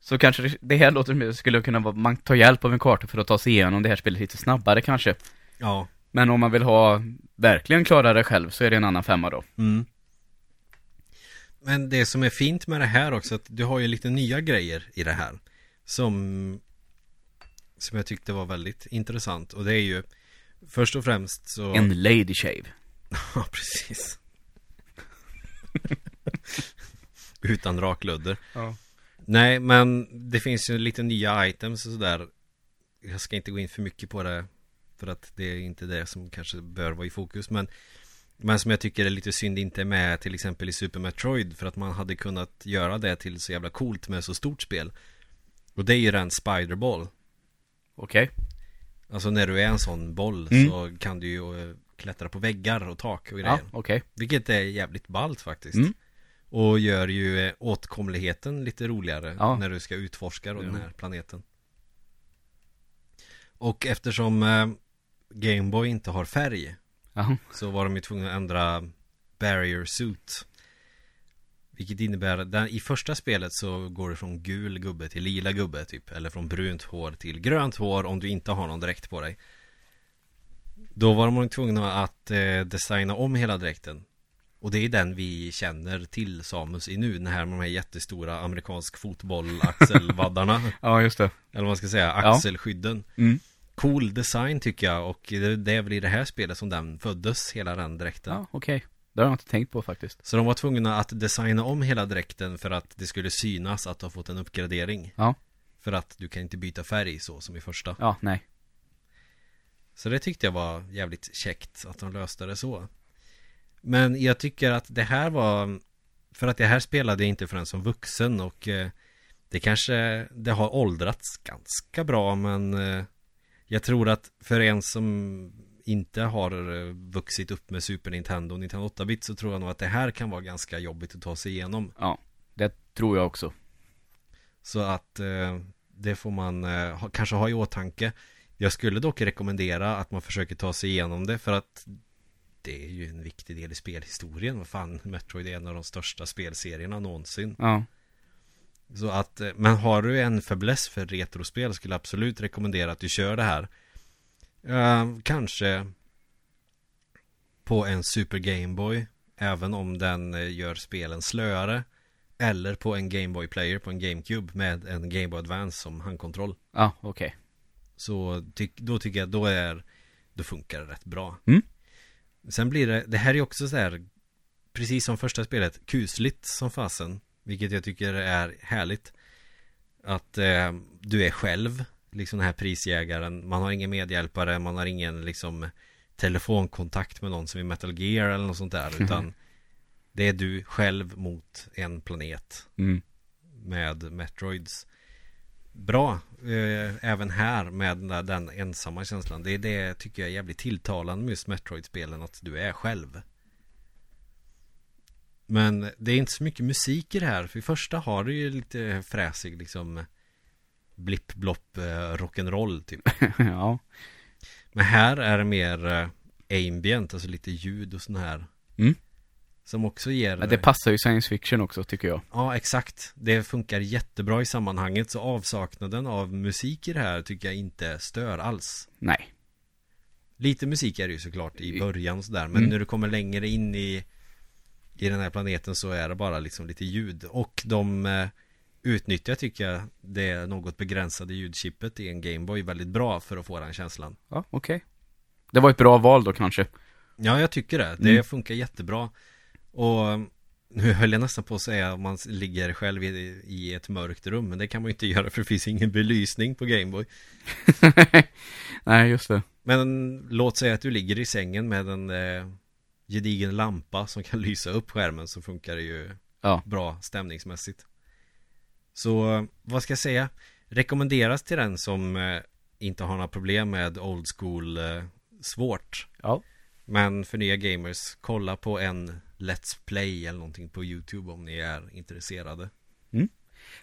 Så kanske det, här låter som skulle kunna vara, man tar hjälp av en karta för att ta sig igenom det här spelet lite snabbare kanske. Ja. Men om man vill ha, verkligen klara det själv så är det en annan femma då. Mm. Men det som är fint med det här också att du har ju lite nya grejer i det här. Som Som jag tyckte var väldigt intressant och det är ju Först och främst så En lady shave. Ja precis Utan rakludder Ja. Nej men det finns ju lite nya items och sådär Jag ska inte gå in för mycket på det För att det är inte det som kanske bör vara i fokus men Men som jag tycker är lite synd inte är med till exempel i Super Metroid För att man hade kunnat göra det till så jävla coolt med så stort spel Och det är ju den Spiderball Okej. Alltså när du är en sån boll Mm. så kan du ju eh, klättra på väggar och tak och grejer Ja, okej. Vilket är jävligt ballt faktiskt Mm. Och gör ju eh, åtkomligheten lite roligare Ja. när du ska utforska då den här planeten. Och eftersom eh, Gameboy inte har färg Jaha. så var de ju tvungna att ändra Barrier Suit. Vilket innebär att i första spelet så går det från gul gubbe till lila gubbe typ. Eller från brunt hår till grönt hår om du inte har någon dräkt på dig. Då var de tvungna att eh, designa om hela dräkten Och det är den vi känner till Samus i nu Den här med de här jättestora amerikansk fotboll axelvaddarna Ja, just det. Eller vad man ska säga, Ja. axelskydden Mm. Cool design tycker jag och det det är väl i det här spelet som den föddes, hela den dräkten Ja, okej. Det har jag inte tänkt på faktiskt. Så de var tvungna att designa om hela dräkten för att det skulle synas att du har fått en uppgradering Ja. För att du kan inte byta färg så som i första Ja, nej. Så det tyckte jag var jävligt käckt att de löste det så Men jag tycker att det här var För att det här spelade jag inte förrän som vuxen och eh, Det kanske Det har åldrats ganska bra men eh, Jag tror att för en som inte har eh, vuxit upp med Super Nintendo och Nintendo 8-bit så tror jag nog att det här kan vara ganska jobbigt att ta sig igenom Ja, det tror jag också. Så att det får man kanske ha i åtanke Jag skulle dock rekommendera att man försöker ta sig igenom det för att Det är ju en viktig del i spelhistorien Vad fan, Metroid är en av de största spelserierna någonsin Ja. Så att, eh, men har du en fäbless för retrospel skulle jag absolut rekommendera att du kör det här Eh, Kanske På en Super Game Boy Även om den eh, gör spelen slöare Eller på en Game Boy Player på en GameCube med en Game Boy Advance som handkontroll Ja, okej. Så ty- då tycker jag då är Då funkar det rätt bra Mm. Sen blir det, det här är också så här Precis som första spelet, kusligt som fasen Vilket jag tycker är härligt. Att eh, du är själv Liksom den här prisjägaren. Man har ingen medhjälpare, man har ingen liksom Telefonkontakt med någon som i Metal Gear eller något sånt där Utan Det är du själv mot en planet Mm. med Metroids Bra, eh, även här med den, där, den ensamma känslan Det det tycker jag är jävligt tilltalande med just Metroid-spelen Att du är själv Men det är inte så mycket musik i det här För i första har du ju lite fräsig liksom Blipp, blopp, eh, rock'n'roll typ ja. Men här är det mer eh, ambient, alltså lite ljud och sån här Mm. Som också ger Men det passar ju science fiction också, tycker jag. Ja, exakt. Det funkar jättebra i sammanhanget. Så avsaknaden av musik i det här tycker jag inte stör alls. Nej. Lite musik är det ju såklart i början sådär. Men Mm. när du kommer längre in i I den här planeten så är det bara liksom lite ljud. Och de eh, utnyttjar tycker jag det något begränsade ljudchippet i en Gameboy väldigt bra för att få den känslan. Ja, okej. Det var ett bra val då kanske. Ja, jag tycker det. Det Mm. funkar jättebra. Och nu höll jag nästan på att säga om man ligger själv i, i ett mörkt rum. Men det kan man ju inte göra för det finns ingen belysning på Gameboy. Nej, just det. Men låt säga att du ligger i sängen med en eh, gedigen lampa som kan lysa upp skärmen så funkar det ju Ja. bra stämningsmässigt. Så vad ska jag säga? Rekommenderas till den som eh, inte har några problem med old school eh, svårt. Ja. Men för nya gamers, kolla på en Let's Play eller någonting på YouTube om ni är intresserade.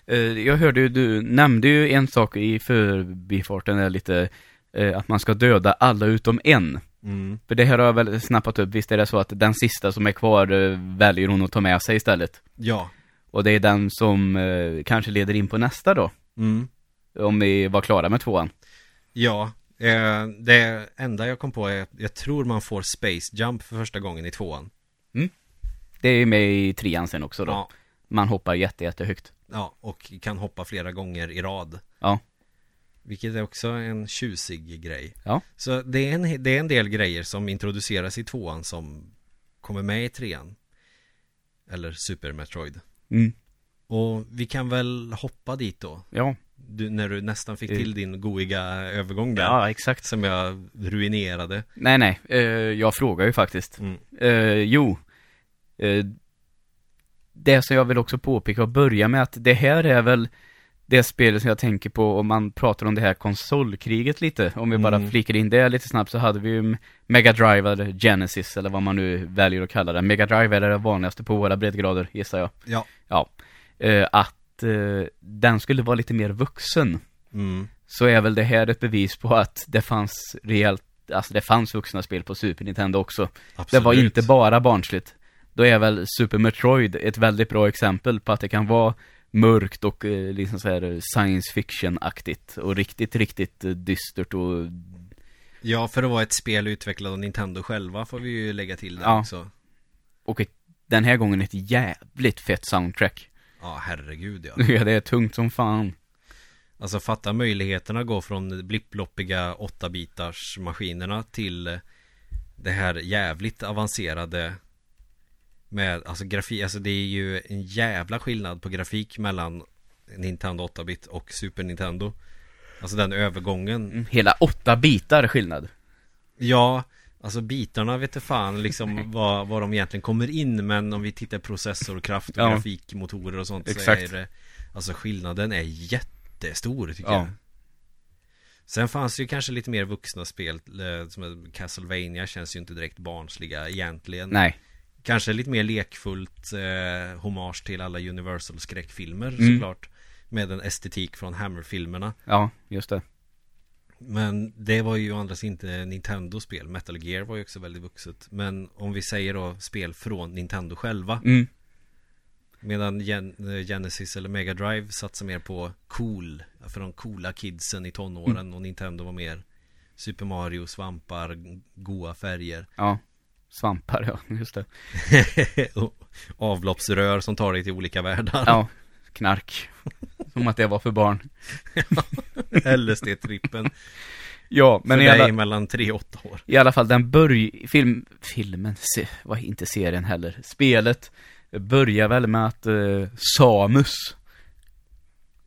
Eh, Jag hörde ju, du nämnde ju en sak i förbifarten där lite, eh, att man ska döda alla utom en. Mm. För det här har jag väl snappat upp, visst är det så att den sista som är kvar eh, väljer hon att ta med sig istället? Ja. Och det är den som kanske leder in på nästa då? Mm. Om vi var klara med tvåan. Ja. Eh, det enda jag kom på är att jag tror man får Space Jump för första gången i tvåan. Det är ju med i trean sen också då. Ja. Man hoppar jätte, jättehögt. Ja, och kan hoppa flera gånger i rad. Ja. Vilket är också en tjusig grej. Ja. Så det är, en, det är en del grejer som introduceras i tvåan som kommer med i trean. Eller Super Metroid. Mm. Och vi kan väl hoppa dit då. Ja. Du, när du nästan fick till din goiga övergång där. Ja, exakt. Som jag ruinerade. Nej, nej. Eh, jag frågar ju faktiskt. Mm. Eh, jo. Eh, det som jag vill också påpeka och börja med att det här är väl det spelet som jag tänker på om man pratar om det här konsolkriget lite. Om vi bara Mm. flikar in det lite snabbt så hade vi ju Mega Drive eller Genesis eller vad man nu väljer att kalla det. Mega Drive är det vanligaste på våra breddgrader gissar jag. Ja. Ja. Eh, att eh, den skulle vara lite mer vuxen. Mm. Så är väl det här ett bevis på att det fanns rejält, alltså det fanns vuxna spel på Super Nintendo också. Det Absolut. var inte bara barnsligt. Då är väl Super Metroid ett väldigt bra exempel på att det kan vara mörkt och eh, liksom så här science fiction-aktigt och riktigt, riktigt eh, dystert och Ja, för att vara ett spel utvecklat av Nintendo själva får vi ju lägga till det Ja. också. och ett, den här gången ett jävligt fett soundtrack. Ja, herregud ja. Ja, det är tungt som fan. Alltså fatta möjligheterna gå från blipploppiga 8-bitars maskinerna till det här jävligt avancerade med, alltså grafik, alltså det är ju en jävla skillnad på grafik mellan Nintendo 8-bit och Super Nintendo. Alltså den övergången. Mm, Hela åtta bitar skillnad. Ja, alltså bitarna vet jag fan liksom vad, vad de egentligen kommer in Men om vi tittar processorkraft och Ja. grafikmotorer och sånt Exakt. så är det Alltså skillnaden är jättestor tycker Ja. jag Sen fanns det ju kanske lite mer vuxna spel eh, Som Castlevania känns ju inte direkt barnsliga egentligen Nej. Kanske lite mer lekfullt eh, hommage till alla Universal skräckfilmer Mm. såklart Med en estetik från Hammer-filmerna Ja, just det. Men det var ju andra sidan inte Nintendo-spel Metal Gear var ju också väldigt vuxet Men om vi säger då spel från Nintendo själva Mm. Medan Gen eh, Genesis eller Mega Drive satsar mer på cool För de coola kidsen i tonåren Mm. Och Nintendo var mer Super Mario, svampar, goa färger Ja. Svampar, ja, just det. Avloppsrör som tar dig till olika världar Ja, knark. Som att det var för barn. LSD-trippen Ja, men För i alla, mellan 3 och 8 år i alla fall den börj... Film... Filmen, se, var inte serien heller. Spelet börjar väl med att eh, Samus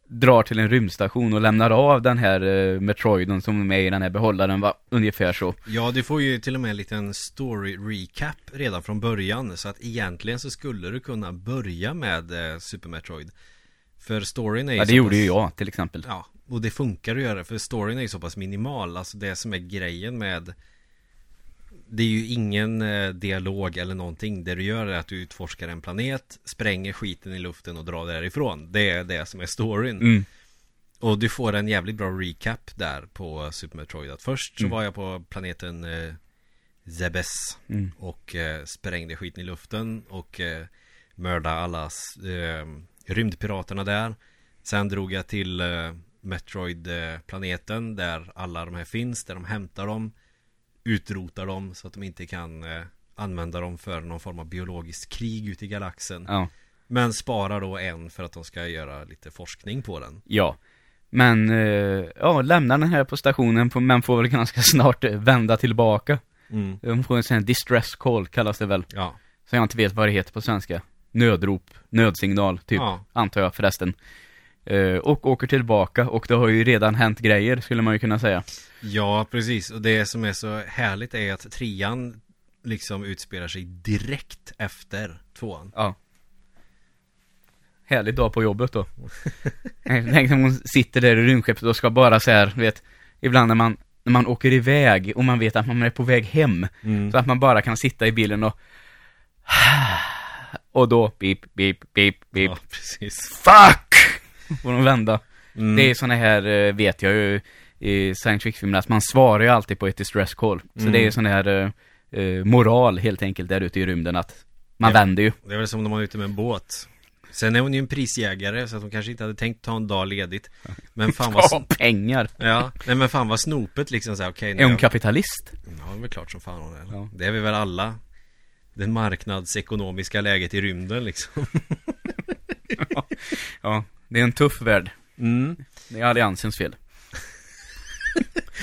drar till en rymdstation och lämnar av den här eh, Metroiden som är med i den här behållaren, va? Ungefär så. Ja, du får ju till och med en liten story recap redan från början Så att egentligen så skulle du kunna börja med eh, Super Metroid För storyn är ju Ja, det gjorde pass... ju jag till exempel. Ja, och det funkar att göra för storyn är ju så pass minimal Alltså det som är grejen med Det är ju ingen eh, dialog eller någonting Det du gör är att du utforskar en planet Spränger skiten i luften och drar därifrån Det är det som är storyn Mm. och du får en jävligt bra recap där på Super Metroid att Först så Mm. var jag på planeten eh, Zebes Mm. Och eh, sprängde skiten i luften och eh, mördade alla eh, rymdpiraterna där Sen drog jag till eh, Metroid-planeten där alla de här finns, där de hämtar dem Utrotar dem så att de inte kan eh, använda dem för någon form av biologiskt krig ute i galaxen Ja. Men sparar då en för att de ska göra lite forskning på den Ja. Men, eh, ja, lämnar den här på stationen, på, men får väl ganska snart eh, vända tillbaka. mm. De får en sån här distress call, kallas det väl. Ja, Så jag inte vet vad det heter på svenska. Nödrop, nödsignal, typ. ja, Antar jag förresten. Eh, och åker tillbaka, och det har ju redan hänt grejer, skulle man ju kunna säga. ja precis och det som är så härligt är att trean liksom utspelar sig direkt efter tvåan Ja. Härlig dag på jobbet då. Tänk som hon sitter där i rymdskeppet och ska bara så här, vet, ibland när man, när man åker iväg och man vet att man är på väg hem, Mm. så att man bara kan sitta i bilen och och då, beep, beep, beep, beep, Ja, precis fuck! Får de vända. mm. Det är såna här, eh, vet jag ju, i science fiction-filmer, att man svarar ju alltid på ett distress call. Så Mm. det är ju sån här eh, eh, moral helt enkelt där ute i rymden att man Ja. vänder ju. Det är väl som när man är ute med en båt Sen är hon ju en prisjägare så att hon kanske inte hade tänkt ta en dag ledigt Men fan vad, Ja, pengar. ja, nej men fan vad snopet liksom såhär, okej nu Är hon jag- kapitalist? Ja, det är väl klart som fan hon är Ja. Det är vi väl alla Det marknadsekonomiska läget i rymden liksom Ja, det är en tuff värld. mm. Det är alliansens fel.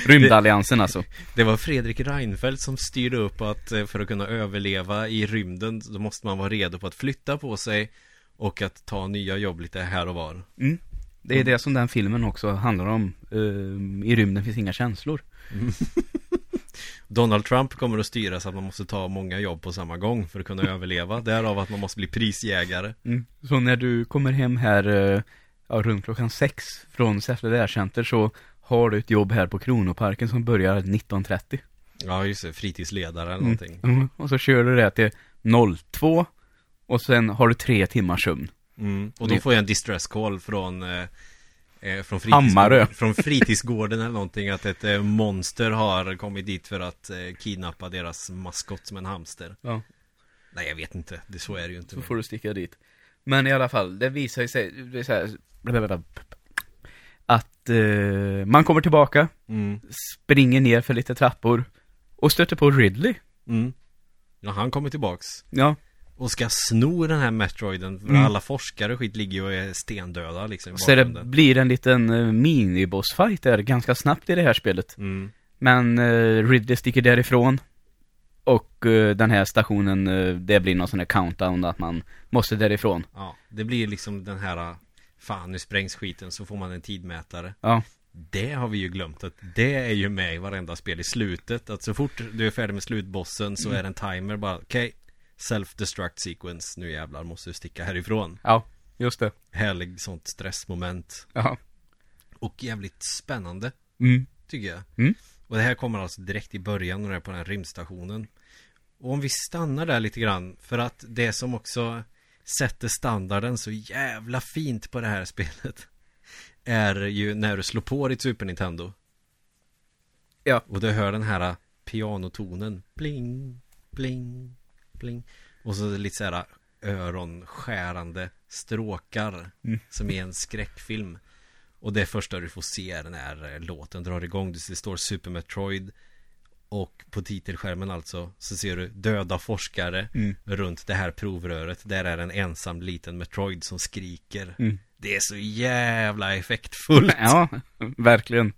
Rymdalliansen alltså. Det var Fredrik Reinfeldt som styrde upp att eh, för att kunna överleva i rymden Då måste man vara redo på att flytta på sig Och att ta nya jobb lite här och var Mm. Det är det som den filmen också handlar om. Eh, I rymden finns inga känslor. Donald Trump kommer att styra så att man måste ta många jobb på samma gång för att kunna överleva Därav att man måste bli prisjägare Mm. Så när du kommer hem här eh, ja, runt klockan sex från Säffle lärcenter så har du ett jobb här på Kronoparken som börjar 19.30. Ja just det, fritidsledare eller någonting Mm. Och så kör du det till 02 och sen har du tre timmars sömn. mm. Och då får jag en distress call från eh, eh, från, Hammarö. från fritidsgården eller någonting Att ett eh, monster har kommit dit för att eh, kidnappa deras maskott som en hamster Ja. Nej, jag vet inte. Det, så är det ju inte. Så får du sticka dit. Men i alla fall, det visar ju sig, det är så här, att eh, man kommer tillbaka, Mm. springer ner för lite trappor och stöter på Ridley. Mm. Ja, han kommer tillbaks. Ja, Och ska sno den här Metroiden. För Mm. alla forskare och skit ligger ju och är stendöda liksom. så det bakgrunden. blir en liten uh, minibossfight där ganska snabbt i det här spelet. Mm. Men eh, Ridley sticker därifrån. Och eh, den här stationen, eh, det blir någon sån här countdown att man måste därifrån. Ja, det blir liksom den här Fan nu sprängs skiten så får man en tidmätare Ja, Det har vi ju glömt att det är ju med i varenda spel i slutet Att så fort du är färdig med slutbossen så är det en timer bara Okej Self-destruct sequence Nu jävlar måste du sticka härifrån ja, just det. Härlig sånt stressmoment Ja. Och jävligt spännande Mm. Tycker jag Mm. Och det här kommer alltså direkt i början när det är på den här rymdstationen Och om vi stannar där lite grann För att det som också sätter standarden så jävla fint på det här spelet Är ju när du slår på ditt Super Nintendo Ja. Och du hör den här pianotonen Bling, bling, bling Och så är det lite så här öronskärande stråkar Mm. Som i en skräckfilm Och det är första du får se när eh, låten drar igång Det står Super Metroid Och på titelskärmen alltså Så ser du döda forskare Mm. Runt det här provröret Där är en ensam liten Metroid som skriker Mm. Det är så jävla effektfullt Ja, verkligen.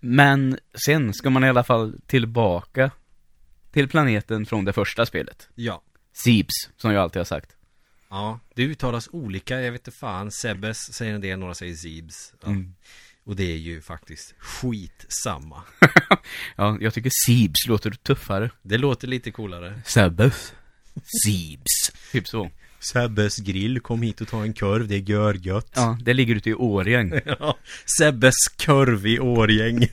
Men sen ska man i alla fall tillbaka till planeten från det första spelet. Ja Seeps, som jag alltid har sagt. Ja, det uttalas olika, jag vet inte fan Sebes säger en del, några säger Zibs ja. Mm. Och det är ju faktiskt skitsamma Ja, jag tycker Seeps låter tuffare. Det låter lite coolare Sebbes. Seeps. Typ så. Sebbes grill, kom hit och ta en korv, det är görgött Ja, det ligger ute i Årjäng. Ja, Sebbes korv i Årgäng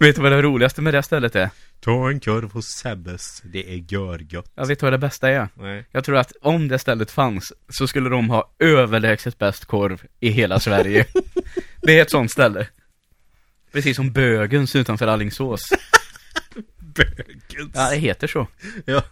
vet du vad det roligaste med det stället är? Ta en korv hos Sebbes, det är görgött Jag vet vad det bästa är. Nej Jag tror att om det stället fanns så skulle de ha överlägset bäst korv i hela Sverige. det är ett sånt ställe. Precis som Bögens utanför Alingsås. Bögens Ja, det heter så. ja.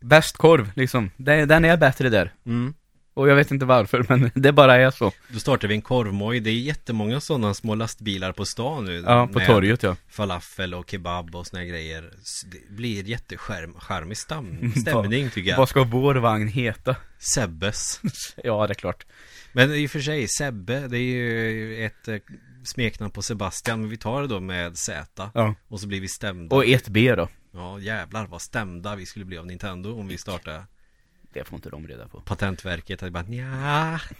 Bäst korv, liksom. Den, den är bättre där. Mm. Och jag vet inte varför, men det bara är så. Då startar vi en korvmoj, det är jättemånga sådana små lastbilar på stan nu Ja, på torget ja. Falafel och kebab och såna här grejer Det blir jättecharmig stämning tycker jag Vad ska vår vagn heta? Sebbes Ja, det är klart. Men i och för sig, Sebbe, det är ju ett eh, smeknamn på Sebastian Men vi tar det då med Z Ja. Och så blir vi stämda Och 1B då. Ja jävlar vad stämda vi skulle bli av Nintendo om vi startar Det får inte de reda på. Patentverket hade bara nja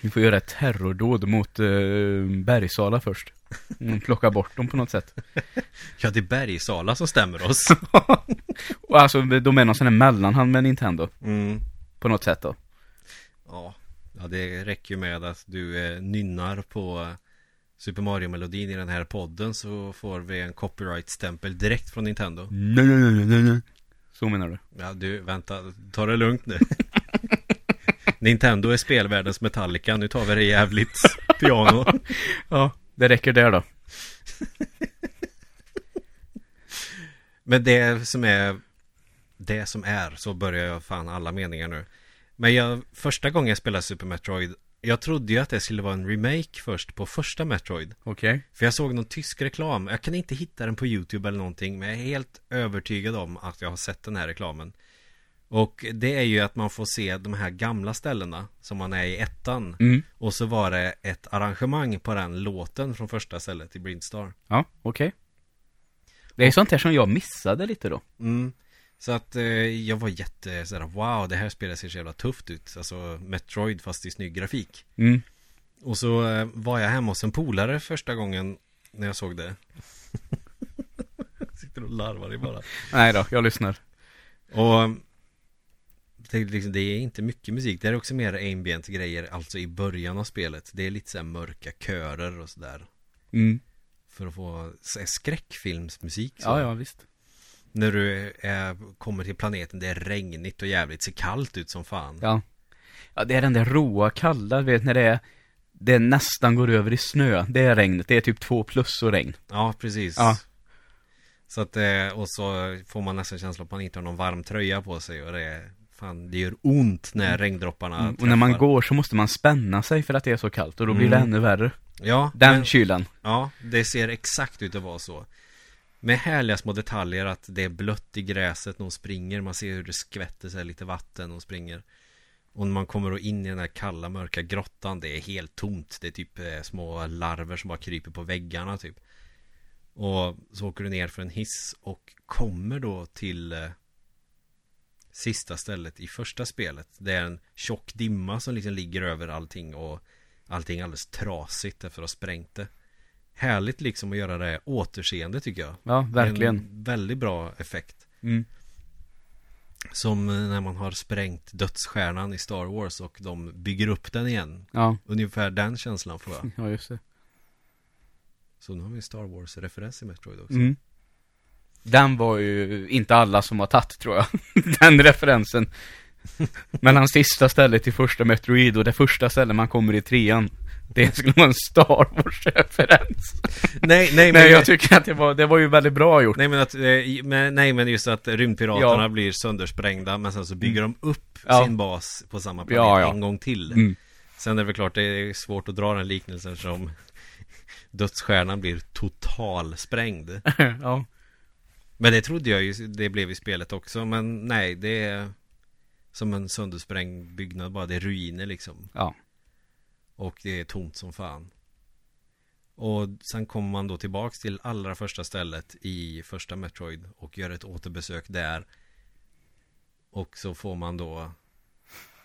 Vi får göra ett terrordåd mot uh, Bergsala först. Mm, plocka bort dem på något sätt. Ja det är Bergsala som stämmer oss Och alltså, de är någon sån här mellanhand med Nintendo. mm. På något sätt då. Ja, ja det räcker ju med att du eh, nynnar på eh, Super Mario-melodin i den här podden så får vi en copyright-stämpel direkt från Nintendo Nej, nej, nej, nej, nej. Så menar du? Ja du, vänta, ta det lugnt nu Nintendo är spelvärldens Metallica, nu tar vi det jävligt piano Ja, det räcker där då. Men det som är Det som är, så börjar jag fan alla meningar nu Men jag, första gången jag spelade Super Metroid Jag trodde ju att det skulle vara en remake först på första Metroid Okej. För jag såg någon tysk reklam Jag kan inte hitta den på YouTube eller någonting Men jag är helt övertygad om att jag har sett den här reklamen Och det är ju att man får se de här gamla ställena Som man är i ettan Mm. Och så var det ett arrangemang på den låten från första stället i Brindstar Ja, okej. Det är sånt här som jag missade lite då. Mm. Så att eh, jag var jätte sådär, wow det här spelet ser så jävla tufft ut Alltså Metroid fast i snygg grafik Mm. Och så eh, var jag hemma hos en polare första gången när jag såg det Sitter och larvar i bara Nej då, jag lyssnar. Och det, är liksom, det är inte mycket musik Det är också mer ambient grejer Alltså i början av spelet Det är lite så här mörka körer och sådär Mm. För att få så skräckfilmsmusik så. Ja, ja, visst. När du är, kommer till planeten Det är regnigt och jävligt Ser kallt ut som fan Ja. Ja, det är den där råa, kalla, vet när det är det nästan går över i snö. Det är regnet. Det är typ två plus och regn. Ja, precis. Ja. Så att, eh, och så får man nästan känslan att man inte har någon varm tröja på sig och det är, fan, det gör ont när regndropparna Mm. Och när man träffar. går så måste man spänna sig för att det är så kallt. Och då blir det Mm. ännu värre. Ja, Den men, kylan. ja, det ser exakt ut att vara så. Med härliga små detaljer att det är blött i gräset när hon springer. Man ser hur det skvätter sig lite vatten när hon springer. Och när man kommer då in i den här kalla mörka grottan Det är helt tomt Det är typ eh, små larver som bara kryper på väggarna typ Och så åker du ner för en hiss Och kommer då till eh, Sista stället i första spelet Det är en tjock dimma som liksom ligger över allting Och allting är alldeles trasigt efter att ha sprängt det Härligt liksom att göra det återseende tycker jag Ja, verkligen. En väldigt bra effekt Mm. som när man har sprängt dödsstjärnan i Star Wars och de bygger upp den igen. Ja, Ungefär den känslan får jag. ja just det. Så nu har vi Star Wars-referens i Metroid också. Mm. Den var ju inte alla som har tagit tror jag. Den referensen. Mellan sista stället i första Metroid och det första stället man kommer i trean. Det skulle vara en Star Wars-referens. Nej, nej, men, Nej, jag tycker att det var, det var ju väldigt bra gjort. nej, men att, eh, men, nej, men just att rymdpiraterna Ja. blir söndersprängda men sen så bygger de upp Ja. sin bas på samma planet Ja, ja. en gång till. Mm. Sen är det väl klart, det är svårt att dra den liknelsen som dödsstjärnan blir totalsprängd. ja. Men det trodde jag ju det blev i spelet också Men nej det är Som en söndersprängd byggnad bara Det är ruiner liksom Ja. Och det är tomt som fan. Och sen kommer man då tillbaks till allra första stället I första Metroid Och gör ett återbesök där. Och så får man då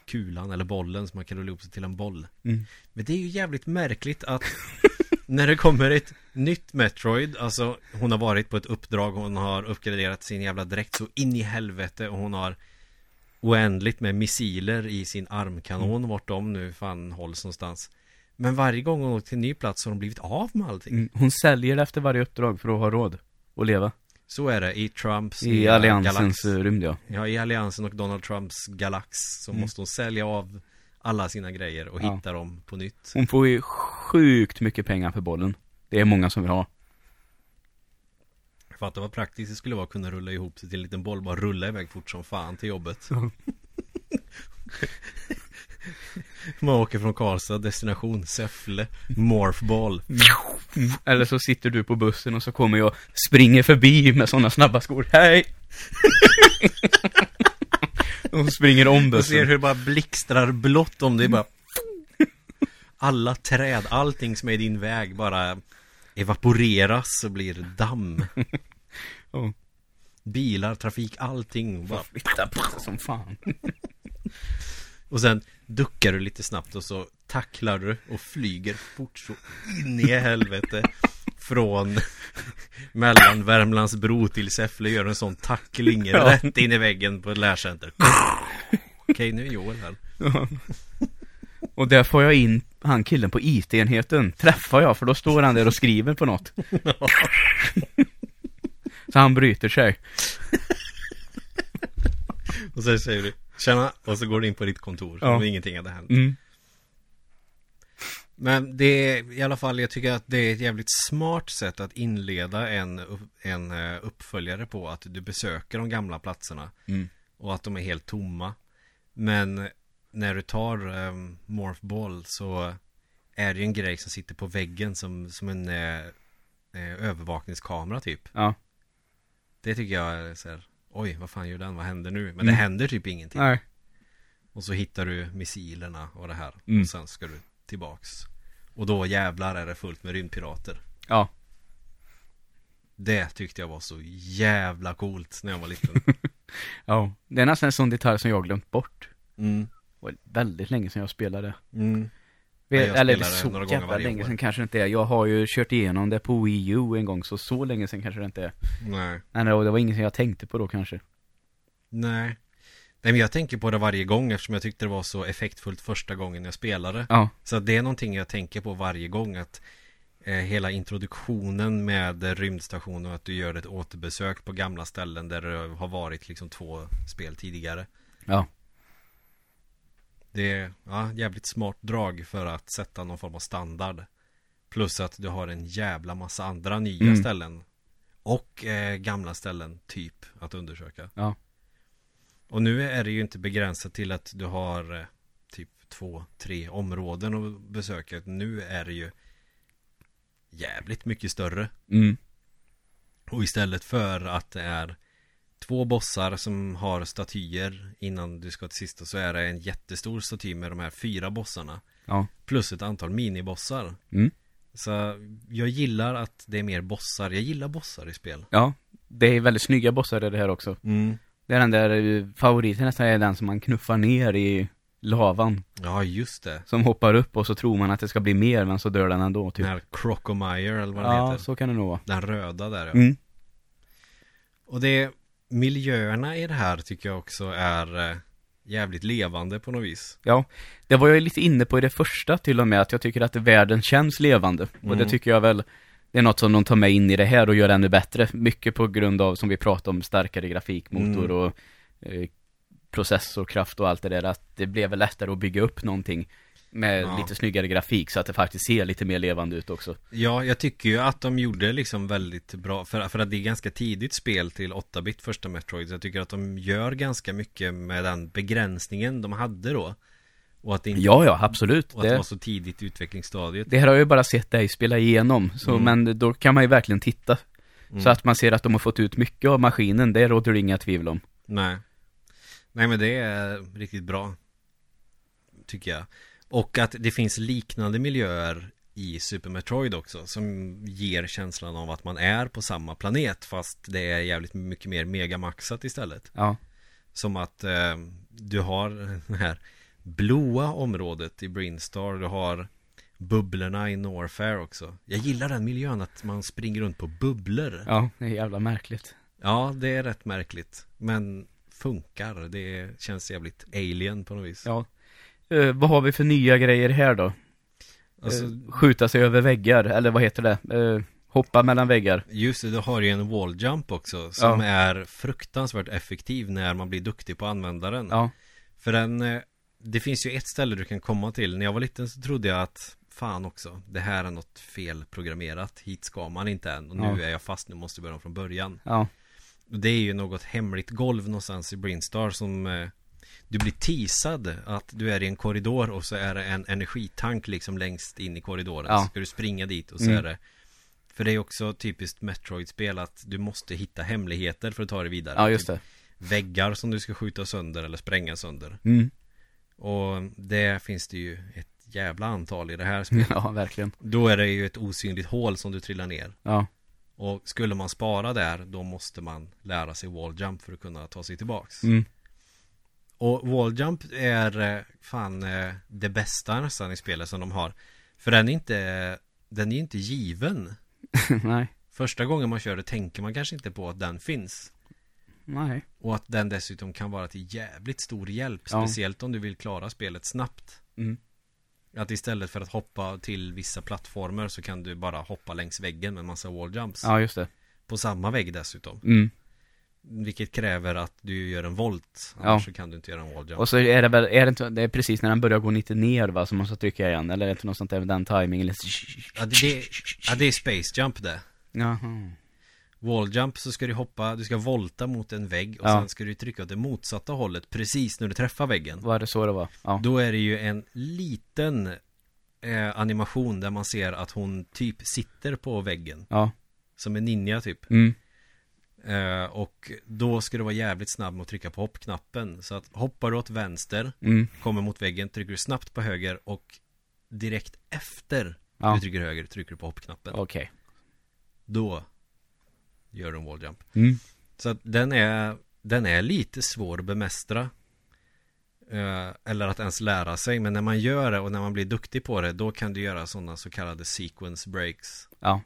Kulan eller bollen som man kan rulla ihop sig till en boll. Mm. Men det är ju jävligt märkligt att När det kommer ett nytt Metroid Alltså hon har varit på ett uppdrag Hon har uppgraderat sin jävla dräkt så in i helvete Och hon har Oändligt med missiler i sin armkanon Vart de nu fan hålls någonstans Men varje gång hon åker till en ny plats har de blivit av med allting Mm. Hon säljer det efter varje uppdrag för att ha råd att leva. Så är det i Trumps I alliansens galax. eh, rymd ja. Ja, i alliansen och Donald Trumps galax Så Mm. måste hon sälja av alla sina grejer och Ja. hitta dem på nytt Hon får ju sjukt mycket pengar för bollen. Det är många som vill ha. Fatta vad praktiskt det skulle vara att kunna rulla ihop sig till en liten boll Bara rulla iväg fort som fan till jobbet Man åker från Karlstad, destination Säffle Morphball Eller så sitter du på bussen och så kommer jag springer förbi med sådana snabba skor. Hej! och springer om Du ser bussen. hur det bara blixtrar blått om det är bara Alla träd, allting som är i din väg bara Evaporeras och blir damm Ja. Bilar, trafik, allting bara Flytta på sig som fan. Och sen duckar du lite snabbt och så tacklar du och flyger fort så in i helvete Från mellan Värmlandsbro till Säffle gör en sån tackling Ja. rätt in i väggen på ett lärcenter Okej, nu är Joel här Och där får jag in han killen på IT-enheten. Träffar jag, för då står han där och skriver på något. så han bryter sig. Och så säger du Tjena, och så går du in på ditt kontor Ja. som ingenting hade hänt Mm. Men det är i alla fall, jag tycker att det är ett jävligt smart sätt att inleda en, en eh, uppföljare på att du besöker de gamla platserna Mm. och att de är helt tomma. Men när du tar um, Morph Ball så är det ju en grej som sitter på väggen som, som en eh, eh, övervakningskamera typ. Ja. Det tycker jag är så här, oj vad fan gör den, vad händer nu? Men Mm. det händer typ ingenting. Nej. Och så hittar du missilerna och det här. Mm. Och sen ska du tillbaks. Och då jävlar är det fullt med rymdpirater. Ja. Det tyckte jag var så jävla coolt när jag var liten. Ja. Det är nästan en sån detalj som jag glömt bort. Mm. Var väldigt länge sedan jag spelade. Mm. Ja, jag Eller det så några gånger jävla länge år. sedan kanske det inte är. Jag har ju kört igenom det på Wii U en gång, så så länge sedan kanske det inte är. Nej. Nej, det var, inget som jag tänkte på då kanske. Nej. Nej men jag tänker på det varje gång eftersom jag tyckte det var så effektfullt första gången jag spelade. Ja. Så det är någonting jag tänker på varje gång att eh, hela introduktionen med rymdstationen och att du gör ett återbesök på gamla ställen där det har varit liksom två spel tidigare. Ja. Det är ja, jävligt smart drag för att sätta någon form av standard. Plus att du har en jävla massa andra nya Mm. ställen. Och eh, gamla ställen, typ, att undersöka. Ja. Och nu är det ju inte begränsat till att du har eh, typ två, tre områden att besöka. Nu är det ju jävligt mycket större. Mm. Och istället för att det är två bossar som har statyer innan du ska till sista så är det en jättestor staty med de här fyra bossarna. Ja. Plus ett antal minibossar. Mm. Så jag gillar att det är mer bossar. Jag gillar bossar i spel. Ja. Det är väldigt snygga bossar i det här också. Mm. Det är den där eh, favoriten nästan är den som man knuffar ner i lavan. Ja, just det. Som hoppar upp och så tror man att det ska bli mer men så dör den ändå typ. Den här Crocomire eller vad den Ja, heter. så kan det nog vara. Den röda där ja. Mm. Och det miljöerna i det här tycker jag också är eh, jävligt levande på något vis. Ja, det var jag lite inne på i det första till och med, att jag tycker att världen känns levande. Och det Mm. tycker jag väl, det är något som de tar med in i det här och gör ännu bättre. Mycket på grund av, som vi pratade om, starkare grafikmotor Mm. och eh, processorkraft och allt det där. Att det blev väl lättare att bygga upp någonting med Ja. lite snyggare grafik så att det faktiskt ser lite mer levande ut också. Ja, jag tycker ju att de gjorde liksom väldigt bra för, för att det är ganska tidigt spel till 8-bit första Metroid så Jag tycker att de gör ganska mycket med den begränsningen de hade då Och att det inte Ja, ja, absolut. och att det Det, var så tidigt i utvecklingsstadiet det här har jag ju bara sett dig spela igenom, så, Mm. men då kan man ju verkligen titta. Mm. Så att man ser att de har fått ut mycket av maskinen, det råder det inga tvivel om. Nej Nej men det är riktigt bra Tycker jag Och att det finns liknande miljöer i Super Metroid också Som ger känslan av att man är på samma planet Fast det är jävligt mycket mer megamaxat istället Ja. Som att eh, du har det här blåa området i Brinstar Du har bubblorna i Norfair också Jag gillar den miljön att man springer runt på bubblor Ja, det är jävla märkligt. Ja, det är rätt märkligt Men funkar, det känns jävligt alien på något vis Ja. Eh, vad har vi för nya grejer här då? Alltså, Eh, skjuta sig över väggar, eller vad heter det? Eh, hoppa mellan väggar. just det, du har ju en wall jump också Som Ja. är fruktansvärt effektiv när man blir duktig på användaren Ja. För den, eh, det finns ju ett ställe du kan komma till När jag var liten så trodde jag att Fan också, det här är något felprogrammerat Hit ska man inte än Och nu Ja. är jag fast, nu måste jag börja om från början Ja. Det är ju något hemligt golv någonstans i Brinstar som eh, Du blir teasad att du är i en korridor och så är det en energitank liksom längst in i korridoren Ja. Så ska du springa dit och så Mm. är det För det är också typiskt Metroid-spel att du måste hitta hemligheter för att ta dig vidare Ja, just Typ det. Väggar som du ska skjuta sönder eller spränga sönder Mm. Och det finns det ju ett jävla antal i det här spelet Ja, verkligen. Då är det ju ett osynligt hål som du trillar ner Ja. Och skulle man spara där Då måste man lära sig wall jump för att kunna ta sig tillbaks Mm. Och wall jump är eh, fan eh, det bästa nästan i spelet som de har För den är inte Den är inte given Nej. Första gången man kör det tänker man kanske inte på att den finns Nej. Och att den dessutom kan vara till jävligt stor hjälp Ja. Speciellt om du vill klara spelet snabbt Mm. Att istället för att hoppa till vissa plattformar så kan du bara hoppa längs väggen med en massa wall jumps Ja, just det. På samma vägg dessutom Mm. Vilket kräver att du gör en volt Ja. Annars så kan du inte göra en wall jump Och så är det väl, är det inte, det är precis när den börjar gå lite ner va, som man ska trycka igen, eller är det inte något sånt där med den timingen? Eller... ja, det, det, ja, det är space jump det Jaha. Wall jump så ska du hoppa, du ska volta mot en vägg och Ja. sen ska du trycka åt det motsatta hållet precis när du träffar väggen Var det så det var? Ja. Då är det ju en liten eh, animation där man ser att hon typ sitter på väggen Ja. Som en ninja typ Mm. Eh, Och då ska du vara jävligt snabb med att trycka på hoppknappen Så att hoppar du åt vänster Mm. Kommer mot väggen, trycker du snabbt på höger och Direkt efter Ja. du trycker höger trycker du på hoppknappen Okej. Då Gör du en wall jump Mm. Så att den är Den är lite svår att bemästra eh, Eller att ens lära sig Men när man gör det och när man blir duktig på det Då kan du göra sådana så kallade sequence breaks Ja.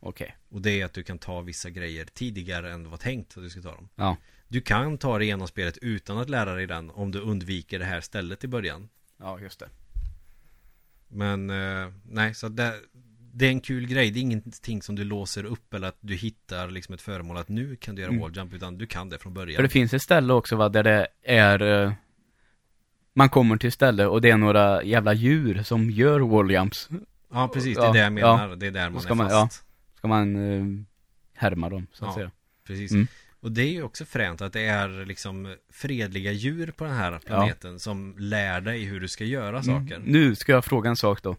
Okej. Och det är att du kan ta vissa grejer tidigare än det var tänkt att du ska ta dem Ja. Du kan ta dig igenom spelet utan att lära dig den Om du undviker det här stället i början Ja, just det. Men eh, nej, så det, det är en kul grej. Det är ingenting som du låser upp eller att du hittar liksom ett föremål att nu kan du göra Mm. wall jump utan du kan det från början. För det finns ett ställe också va, där det är eh, man kommer till ställe och det är några jävla djur som gör walljumps. Ja, precis. Det är Ja, det jag menar. Det är där man ska är man- fast. Ska man eh, härma dem, så att Ja. säga. Precis. Mm. Och det är ju också fränt att det är liksom fredliga djur på den här planeten som lär dig hur du ska göra saker. Mm. Nu ska jag fråga en sak då.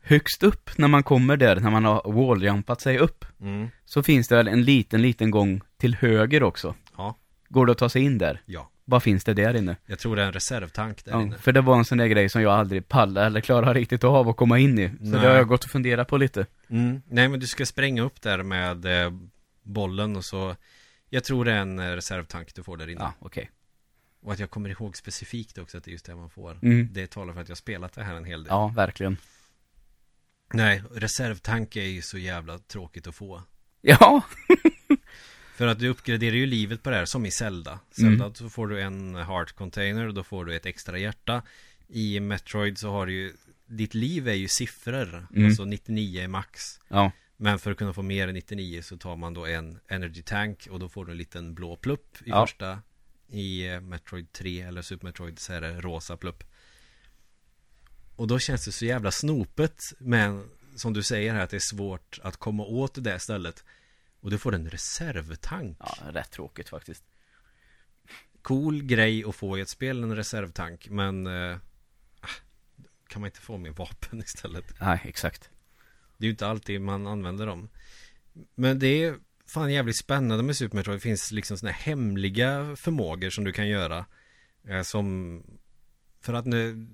Högst upp när man kommer där, när man har walljumpat sig upp, Mm. så finns det väl en liten, liten gång till höger också. Ja. Går det att ta sig in där? Ja. Vad finns det där inne? Jag tror det är en reservtank där Ja, inne. för det var en sån där grej som jag aldrig pallade eller klarade riktigt av att komma in i. Så Nej. det har jag gått och funderat på lite. Mm. Nej men du ska spränga upp där med eh, bollen och så Jag tror det är en eh, reservtank du får där inne. Ja, okej. Och att jag kommer ihåg specifikt också att det är just det man får. Mm. Det talar för att jag spelat det här en hel del. Ja, verkligen. Nej, reservtank är ju så jävla tråkigt att få. Ja, För att du uppgraderar ju livet på det här som i Zelda. Zelda så får du en heart container och då får du ett extra hjärta. I Metroid så har du ju Ditt liv är ju siffror. Mm. Alltså 99 är max. ja, Men för att kunna få mer än 99 så tar man då en Energy Tank och då får du en liten blå plupp i Ja. första I eh, Metroid 3 eller Super Metroid så är det rosa plupp Och då känns det så jävla snopet Men som du säger här att det är svårt att komma åt det där stället Och du får en reservtank ja, rätt tråkigt faktiskt. Cool grej att få i ett spel, en reservtank Men eh, ah, Kan man inte få med vapen istället? Nej, exakt. Det är ju inte alltid man använder dem Men det är fan jävligt spännande med Super Metroid Det finns liksom här hemliga förmågor som du kan göra eh, Som För att nu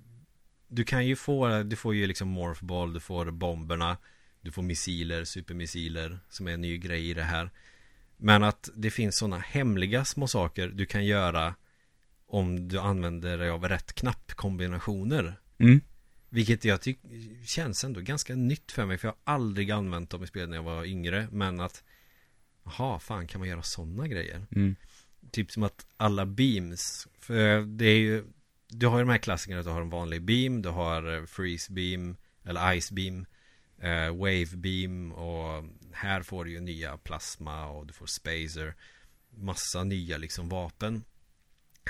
Du kan ju få Du får ju liksom Morphball Du får bomberna Du får missiler, supermissiler Som är en ny grej i det här Men att det finns såna hemliga små saker Du kan göra Om du använder dig av rätt knappkombinationer Mm. vilket jag tycker känns ändå ganska nytt för mig För jag har aldrig använt dem i spel när jag var yngre Men att Jaha, fan kan man göra sådana grejer? Mm. Typ som att alla beams För det är ju Du har ju de här klassikerna Du har en vanlig beam Du har eh, freeze beam Eller ice beam eh, Wave beam Och här får du ju nya plasma Och du får spacer. Massa nya liksom vapen.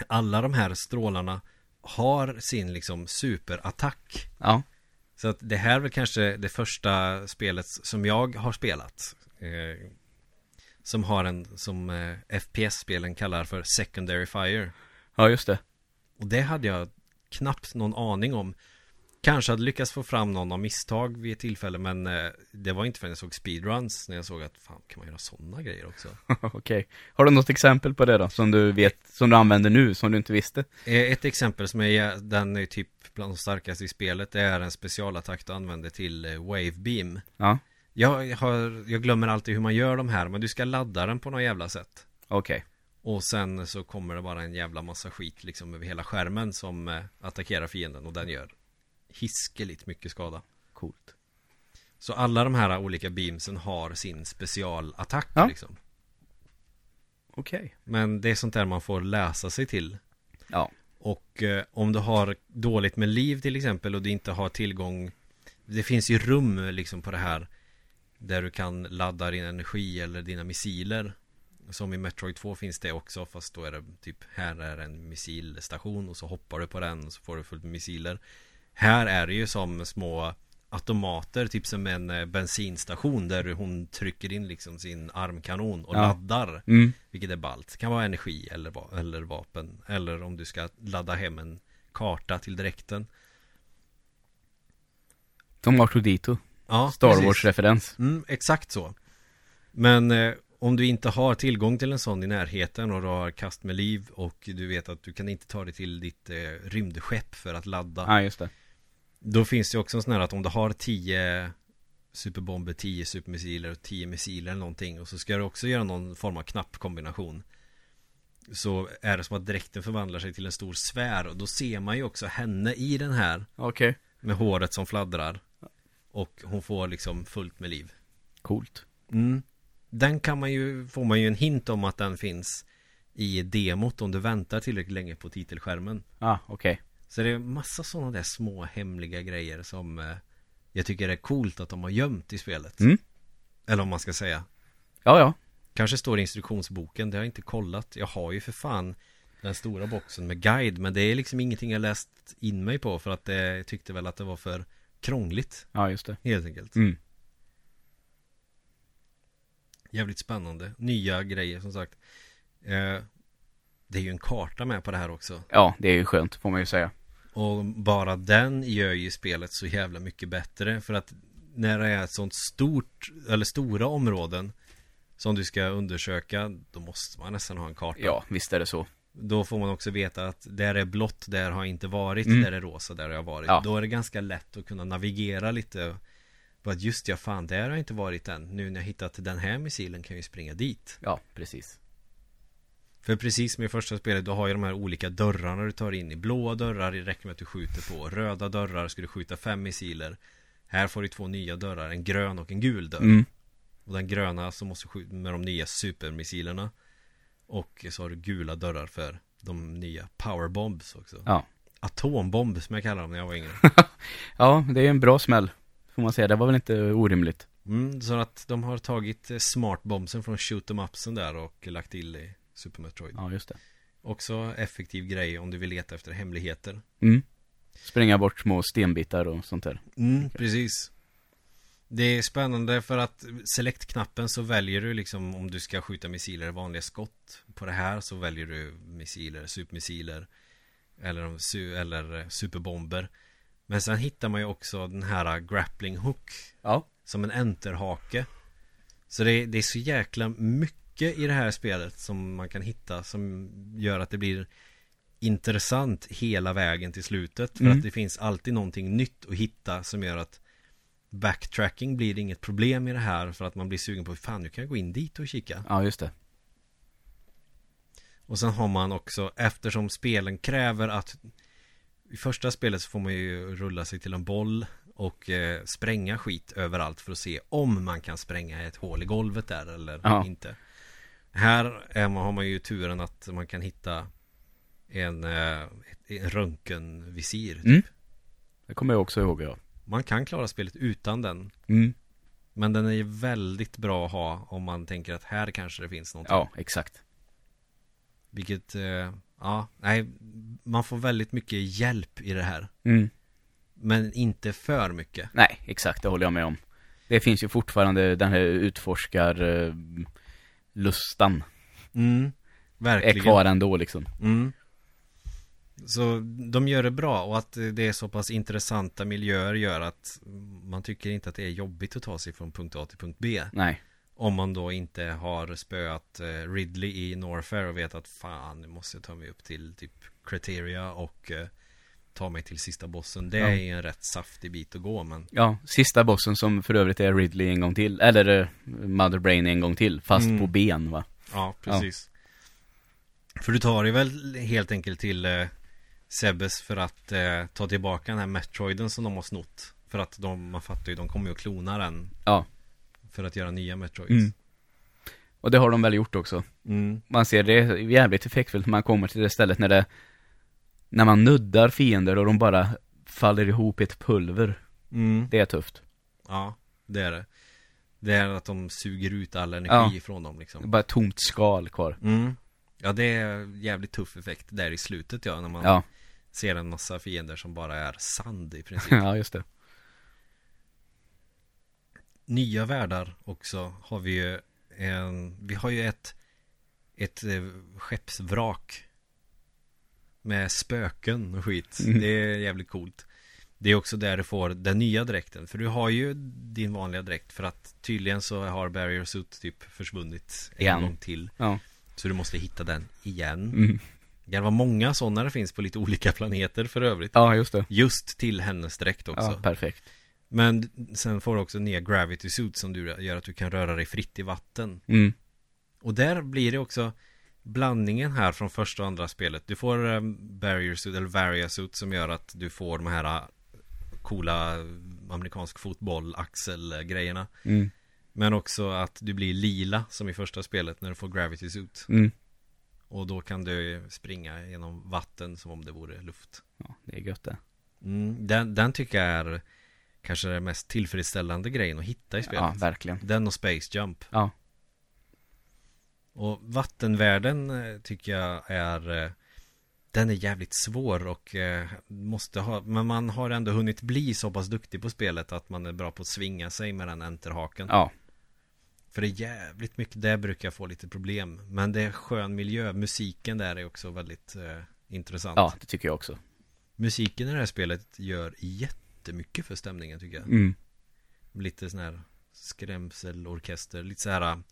Alla de här strålarna Har sin liksom superattack. Ja, så att det här är väl kanske det första spelet som jag har spelat. Eh, Som har en, som eh, FPS-spelen kallar för Secondary Fire. Ja just det. Och det hade jag knappt någon aning om Kanske hade lyckats få fram någon av misstag vid ett tillfälle men eh, Det var inte förrän jag såg speedruns när jag såg att fan kan man göra sådana grejer också okej. Har du något exempel på det då? Som du vet, som du använder nu, som du inte visste? Eh, Ett exempel som är, den är typ bland de starkaste i spelet Det är en specialattack du använder till eh, Wave Beam Ja, Jag, har, jag glömmer alltid hur man gör de här Men du ska ladda den på något jävla sätt okej. Och sen så kommer det bara en jävla massa skit liksom över hela skärmen Som attackerar fienden och den gör Hiskeligt mycket skada Coolt. Så alla de här olika beamsen har sin specialattack Ja. liksom Okej. Men det är sånt där man får läsa sig till Ja. Och eh, om du har dåligt med liv till exempel och du inte har tillgång Det finns ju rum liksom på det här Där du kan ladda din energi eller dina missiler Som i Metroid 2 finns det också fast då är det typ Här är en missilstation och så hoppar du på den och så får du fullt med missiler Här är det ju som små automater Typ som en eh, bensinstation där hon trycker in liksom sin armkanon och Ja. laddar Mm. vilket är ballt. Kan vara energi eller, va- eller vapen. Eller om du ska ladda hem en karta till direkten. Som Artudito. Ja, Star. Wars-referens. Mm, exakt så. Men eh, om du inte har tillgång till en sån i närheten och du har kast med liv och du vet att du kan inte ta dig till ditt eh, rymdskepp för att ladda. Ja, just det. Då finns det också en sån här att om du har 10 superbomber, 10 supermissiler och 10 missiler eller någonting och så ska du också göra någon form av knappkombination Så är det som att dräkten förvandlar sig till en stor sfär och då ser man ju också henne i den här Okej. med håret som fladdrar Och hon får liksom fullt med liv Coolt. mm. Den kan man ju, får man ju en hint om att den finns i demot om du väntar tillräckligt länge på titelskärmen Ja, okej. Så det är massa sådana där små hemliga grejer som eh, jag tycker är coolt att de har gömt i spelet. Mm. Eller om man ska säga. Ja, ja. Kanske står i instruktionsboken, det har jag inte kollat. Jag har ju för fan Den stora boxen med guide Men det är liksom ingenting jag läst in mig på För att det, jag tyckte väl att det var för krångligt Ja, just det. Helt enkelt Mm. Jävligt spännande Nya grejer som sagt eh, Det är ju en karta med på det här också Ja, det är ju skönt, får man ju säga. Och bara den gör ju spelet så jävla mycket bättre För att när det är ett sånt stort Eller stora områden Som du ska undersöka Då måste man nästan ha en karta Ja, visst är det så. Då får man också veta att där är blått, där har jag inte varit, Mm. där är rosa, där har jag varit. Ja. Då är det ganska lätt att kunna navigera lite. Att just ja, fan, där har jag inte varit än. Nu när jag hittat den här missilen kan jag ju springa dit. Ja, precis. För precis som i första spelet, då har ju de här olika dörrarna du tar in i. Blåa dörrar det räcker med att du skjuter på. Röda dörrar ska du skjuta fem missiler. Här får du två nya dörrar, en grön och en gul dörr. Mm. Och den gröna så måste du skjuta med de nya supermissilerna. Och så har du gula dörrar för de nya powerbombs också. Ja. Atombomb som jag kallar dem när jag var yngre. Ja, det är en bra smäll. Får man säga. Det var väl inte orimligt. Mm, så att de har tagit eh, smartbombsen från shoot 'em upsen där och lagt till i Super Metroid. Ja, just det. Också effektiv grej om du vill leta efter hemligheter. Mm. Spränga bort små stenbitar och sånt där. Mm, precis. Det är spännande för att select-knappen så väljer du liksom om du ska skjuta missiler vanliga skott. På det här så väljer du missiler, supermissiler eller, eller eh, superbomber. Men sen hittar man ju också den här grappling hook Ja. som en enterhake. Så det är, det är så jäkla mycket i det här spelet som man kan hitta som gör att det blir intressant hela vägen till slutet. För Mm. att det finns alltid någonting nytt att hitta som gör att backtracking blir inget problem i det här för att man blir sugen på fan nu kan jag gå in dit och kika. Ja, just det. Och sen har man också eftersom spelen kräver att i första spelet så får man ju rulla sig till en boll och eh, spränga skit överallt för att se om man kan spränga ett hål i golvet där eller Ja. inte. Här är man, har man ju turen att man kan hitta en, eh, en röntgenvisir. Typ. Mm. Det kommer jag också ihåg, ja. Man kan klara spelet utan den. Mm. Men den är ju väldigt bra att ha om man tänker att här kanske det finns någonting. Ja, exakt. Vilket, eh, ja, nej, man får väldigt mycket hjälp i det här. Mm. Men inte för mycket. Nej, exakt, det håller jag med om. Det finns ju fortfarande den här utforskar eh, lustan Mm, är verkligen. kvar ändå liksom. Mm. Så de gör det bra och att det är så pass intressanta miljöer gör att man tycker inte att det är jobbigt att ta sig från punkt A till punkt B. Nej. Om man då inte har spöat eh, Ridley i Norfair och vet att fan, nu måste jag ta mig upp till typ Criteria och eh, ta mig till sista bossen. Det Ja. är en rätt saftig bit att gå men Ja, sista bossen som för övrigt är Ridley en gång till. Eller eh, Mother Brain en gång till. Fast Mm. på ben va? Ja, precis. För du tar dig väl helt enkelt till eh, Sebes för att eh, ta tillbaka den här Metroiden som de har snott. För att de, man fattar ju, de kommer ju att klona den. Ja. För att göra nya Metroids. Mm. Och det har de väl gjort också. Mm. Man ser det är jävligt effektfullt när man kommer till det stället när det När man nuddar fiender och de bara faller ihop i ett pulver. Mm. Det är tufft. Ja, det är det. Det är att de suger ut all energi Ja. från dem liksom. bara ett tomt skal kvar. Mm. Ja, det är jävligt tuff effekt där i slutet ja, när man Ja, ser en massa fiender som bara är sand i princip. ja just det. Nya världar också har vi ju en, vi har ju ett ett eh, skeppsvrak med spöken och skit. Mm. Det är jävligt coolt. Det är också där du får den nya dräkten. För du har ju din vanliga dräkt för att tydligen så har Barrier Suit typ försvunnit en Igen. gång till. Ja. Så du måste hitta den igen. Mm. Det kan vara många sådana det finns på lite olika planeter för övrigt. Ja, just det. Just till hennes dräkt också. Ja, perfekt. Men sen får du också nya gravity suit som du gör att du kan röra dig fritt i vatten. Mm. Och där blir det också blandningen här från första och andra spelet. Du får um, barrier suit eller varia suit som gör att du får de här uh, coola amerikansk fotboll axel grejerna. Mm. Men också att du blir lila som i första spelet när du får gravity suit. Mm. Och då kan du springa genom vatten som om det vore luft. Ja, det är gött det. Mm, den, den tycker jag är kanske den mest tillfredsställande grejen att hitta i spelet. Ja, verkligen. Den och Space Jump. Ja. Och vattenvärlden eh, tycker jag är eh, Den är jävligt svår och eh, måste ha, men man har ändå hunnit bli så pass duktig på spelet att man är bra på att svinga sig med den enterhaken. Ja, För det är jävligt mycket, där brukar jag få lite problem. Men det är skön miljö, musiken där är också väldigt eh, intressant. ja, det tycker jag också. Musiken i det här spelet gör jättemycket för stämningen tycker jag. Mm. Lite sån här skrämselorkester, lite så här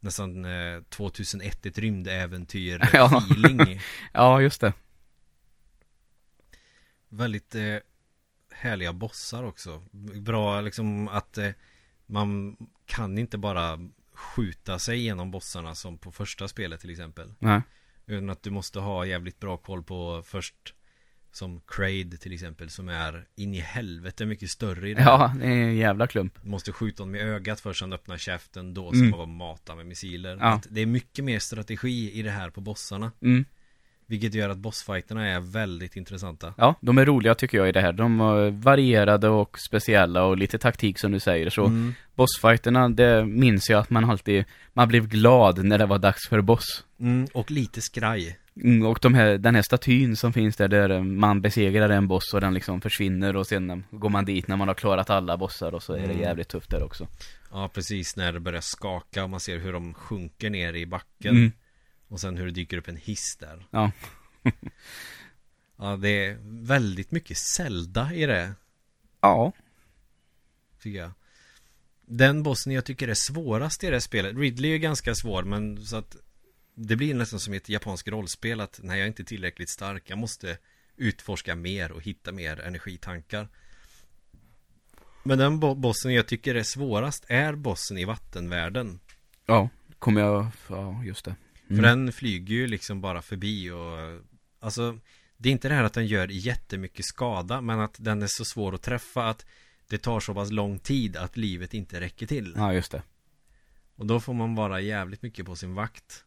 nästan eh, 2001 ett rymdäventyr Ja. feeling. Ja, just det. Väldigt eh, härliga bossar också. Bra liksom att eh, man kan inte bara skjuta sig igenom bossarna som på första spelet till exempel. Nej. Utan att du måste ha jävligt bra koll på först som Kraid till exempel som är in i helvete mycket större i det här. Ja, det är en jävla klump. Måste skjuta honom i ögat först, sen öppna käften, då ska Mm. man mata med missiler. Ja. Att det är mycket mer strategi i det här på bossarna. Mm. Vilket gör att bossfighterna är väldigt intressanta. Ja, de är roliga tycker jag i det här. De är varierade och speciella och lite taktik som du säger. Så Mm. bossfighterna, det minns jag att man alltid, man blev glad när det var dags för boss. Mm, och lite skraj. Mm, och de här, den här statyn som finns där, där man besegrar en boss och den liksom försvinner och sen går man dit när man har klarat alla bossar och så är det Mm. jävligt tufft där också. Ja, precis när det börjar skaka och man ser hur de sjunker ner i backen. Mm. Och sen hur det dyker upp en hiss där. Ja. Ja, det är väldigt mycket Zelda i det, Ja. tycker jag. Den bossen jag tycker är svårast i det här spelet, Ridley är ganska svår men så att Det blir nästan som ett japanskt rollspel att när jag är inte tillräckligt stark, jag måste utforska mer och hitta mer energitankar. Men den bo- bossen jag tycker är svårast är bossen i vattenvärlden. Ja, kommer jag, ja just det. För Mm. den flyger ju liksom bara förbi och Alltså Det är inte det här att den gör jättemycket skada Men att den är så svår att träffa att Det tar så pass lång tid att livet inte räcker till Ja, just det. Och då får man vara jävligt mycket på sin vakt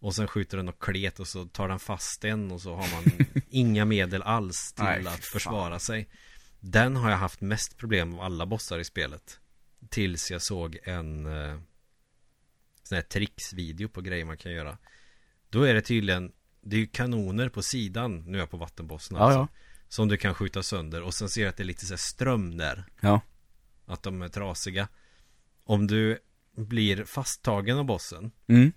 Och sen skjuter den och klet och så tar den fast en och så har man inga medel alls till Nej, att fan. försvara sig Den har jag haft mest problem av alla bossar i spelet Tills jag såg en eh, Sån här tricksvideo på grejer man kan göra Då är det tydligen Det är ju kanoner på sidan Nu är jag på vattenbossen Ja, alltså ja. Som du kan skjuta sönder och sen ser jag att det är lite så här ström där Ja. Att de är trasiga Om du blir fasttagen av bossen Mm.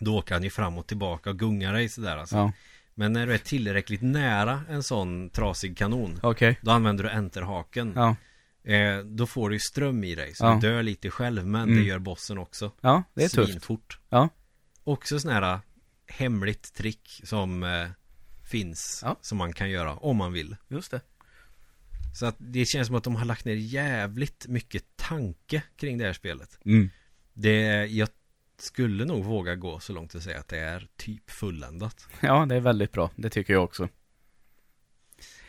Då åker han ju fram och tillbaka och gungar dig sådär alltså. Ja. Men när du är tillräckligt nära en sån trasig kanon Okej. Då använder du enterhaken Ja. eh, Då får du ström i dig Så Ja. du dör lite själv Men Mm. det gör bossen också Ja, det är tufft. Svinfort Ja. Också sån här hemligt trick som eh, finns Ja. Som man kan göra om man vill Just det. Så att det känns som att de har lagt ner jävligt mycket tanke kring det här spelet Mm. Det, jag skulle nog våga gå så långt att säga att det är typ fulländat Ja, det är väldigt bra. Det tycker jag också.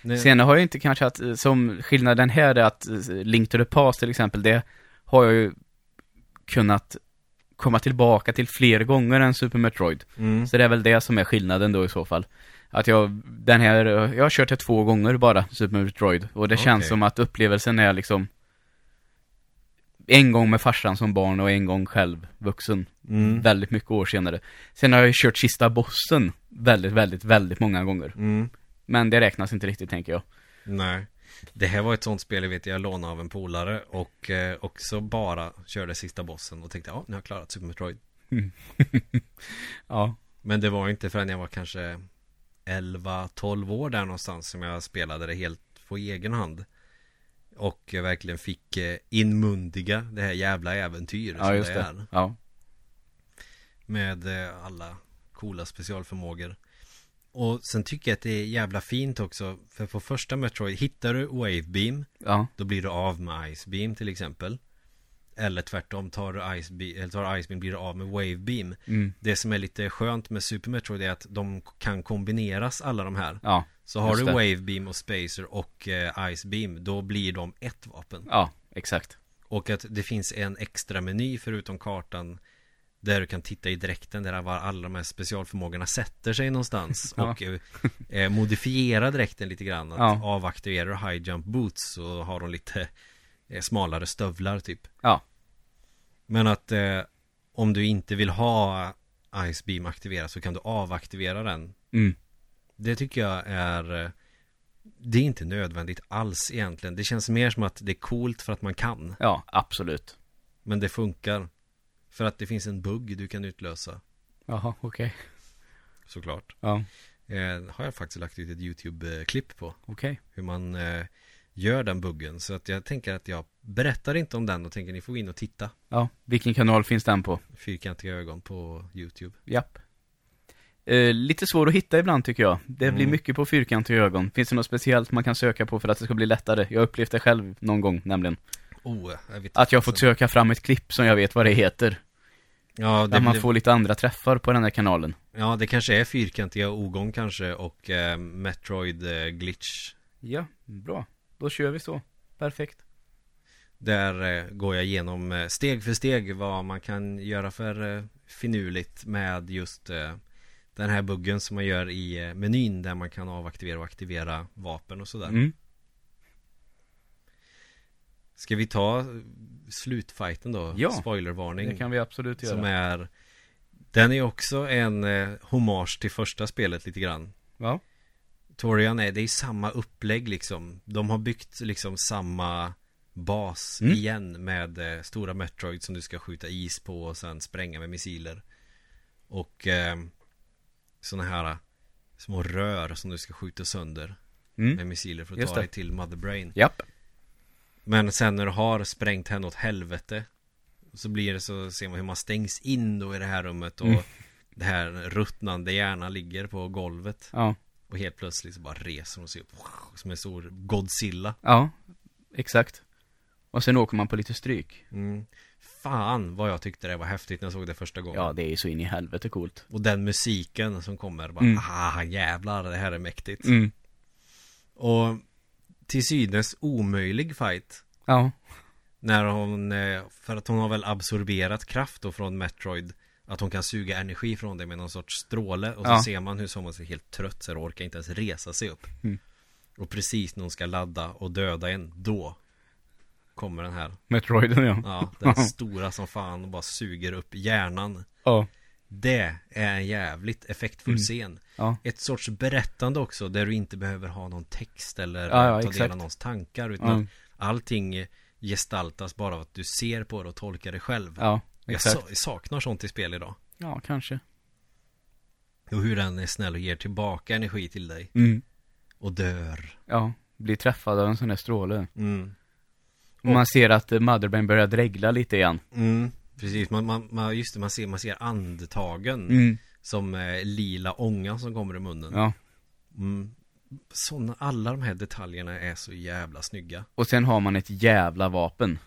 Nej, Sen har jag inte kanske att, eh, som skillnaden här är att eh, Link to the Past till exempel, det har jag ju kunnat komma tillbaka till fler gånger än Super Metroid. mm, Så det är väl det som är skillnaden då i så fall. Att jag, den här, jag har kört det två gånger bara, Super Metroid. Och det känns Okej. som att upplevelsen är liksom en gång med farsan som barn och en gång själv vuxen. mm, Väldigt mycket år senare. Sen har jag ju kört sista bossen väldigt, väldigt, väldigt många gånger. mm, Men det räknas inte riktigt tänker jag. Nej Det här var ett sånt spel jag vet jag lånade av en polare Och eh, också bara körde sista bossen och tänkte ja nu har jag klarat Super Metroid Ja. Men det var inte förrän jag var kanske 11-12 år där någonstans som jag spelade det helt på egen hand Och verkligen fick eh, inmundiga det här jävla äventyret Ja, som just det det. är Ja. Med eh, alla coola specialförmågor Och sen tycker jag att det är jävla fint också För på första Metroid, hittar du Wave Beam Ja. Då blir du av med Ice Beam till exempel Eller tvärtom, tar du Ice Beam, eller tar du Ice Beam blir du av med Wave Beam Mm. Det som är lite skönt med Super Metroid är att de kan kombineras alla de här Ja. Så har Just du det. Wave Beam och Spacer och eh, Ice Beam Då blir de ett vapen Ja, exakt. Och att det finns en extra meny förutom kartan Där du kan titta i dräkten där var alla de här specialförmågorna sätter sig någonstans Ja. Och eh, eh, modifiera dräkten lite grann Att Ja. avaktiverar du high jump boots så har de lite eh, smalare stövlar typ Ja. Men att eh, om du inte vill ha Ice Beam aktiverat så kan du avaktivera den Mm. Det tycker jag är eh, Det är inte nödvändigt alls egentligen Det känns mer som att det är coolt för att man kan Ja, absolut. Men det funkar För att det finns en bugg du kan utlösa Jaha, okej. Såklart Ja, eh, Har jag faktiskt lagt ut ett YouTube-klipp på okej. Hur man eh, gör den buggen Så att jag tänker att jag berättar inte om den och tänker ni får gå in och titta Ja, vilken kanal finns den på? Fyrkantiga ögon på YouTube Japp. Eh, lite svår att hitta ibland tycker jag. Det blir Mm. mycket på fyrkantiga ögon. Finns det något speciellt man kan söka på för att det ska bli lättare? Jag upplevt det själv någon gång nämligen. Oh, jag vet Att jag har fått söka fram ett klipp som jag vet vad det heter. Ja, det, Där man blir- får lite andra träffar på den här kanalen. ja, det kanske är fyrkantiga ogång kanske och eh, Metroid eh, glitch Ja, bra. Då kör vi så. Perfekt. Där eh, går jag igenom eh, steg för steg vad man kan göra för eh, finurligt med just den här buggen som man gör i eh, menyn där man kan avaktivera och aktivera vapen och sådär. Mm. Ska vi ta eh, slutfighten då? Ja, Spoilervarning. Det kan vi absolut göra. som är Den är också en eh, hommage till första spelet lite grann. Ja. Torian är, det är samma upplägg liksom. De har byggt liksom samma bas Mm. igen med eh, stora Metroid som du ska skjuta is på och sen spränga med missiler. Och eh, sådana här eh, små rör som du ska skjuta sönder Mm. med missiler för att Just ta det. dig till Mother Brain. Japp. Men sen när du har sprängt henne åt helvete Så blir det så ser man hur man stängs in då i det här rummet och Mm. Det här ruttnande hjärnan ligger på golvet Ja. Och helt plötsligt så bara reser hon sig upp Som en stor Godzilla Ja. Exakt. Och sen åker man på lite stryk. mm. Fan vad jag tyckte det var häftigt när jag såg det första gången Ja, det är så in i helvete coolt. Och den musiken som kommer bara Mm. ah jävlar det här är mäktigt Mm. Och till synes omöjlig fight Ja. När hon, eh, för att hon har väl absorberat kraft då från Metroid Att hon kan suga energi från det med någon sorts stråle Och så Ja. ser man hur som är helt trött så orkar inte ens resa sig upp Mm. Och precis när hon ska ladda och döda en, då Kommer den här Metroiden ja. Ja, den stora som fan och bara suger upp hjärnan Ja. Det är en jävligt effektfull Mm. scen Ja. Ett sorts berättande också där du inte behöver ha någon text eller Ja, ja, ta del exakt. av någons tankar utan Ja. allting gestaltas bara av att du ser på det och tolkar det själv. Ja. jag, Exakt. jag saknar sånt i spel idag. Ja, kanske. Och hur den är snäll och ger tillbaka energi till dig. Mm. Och dör. Ja. Blir träffad av en sån där stråle. Mm. Och man ser att Motherbrain börjar dregla lite igen. Mm. Precis, man, man, man, just det, man ser, man ser andetagen Mm. som eh, lila ånga som kommer i munnen. Ja. Mm. Såna, alla de här detaljerna är så jävla snygga. Och sen har man ett jävla vapen.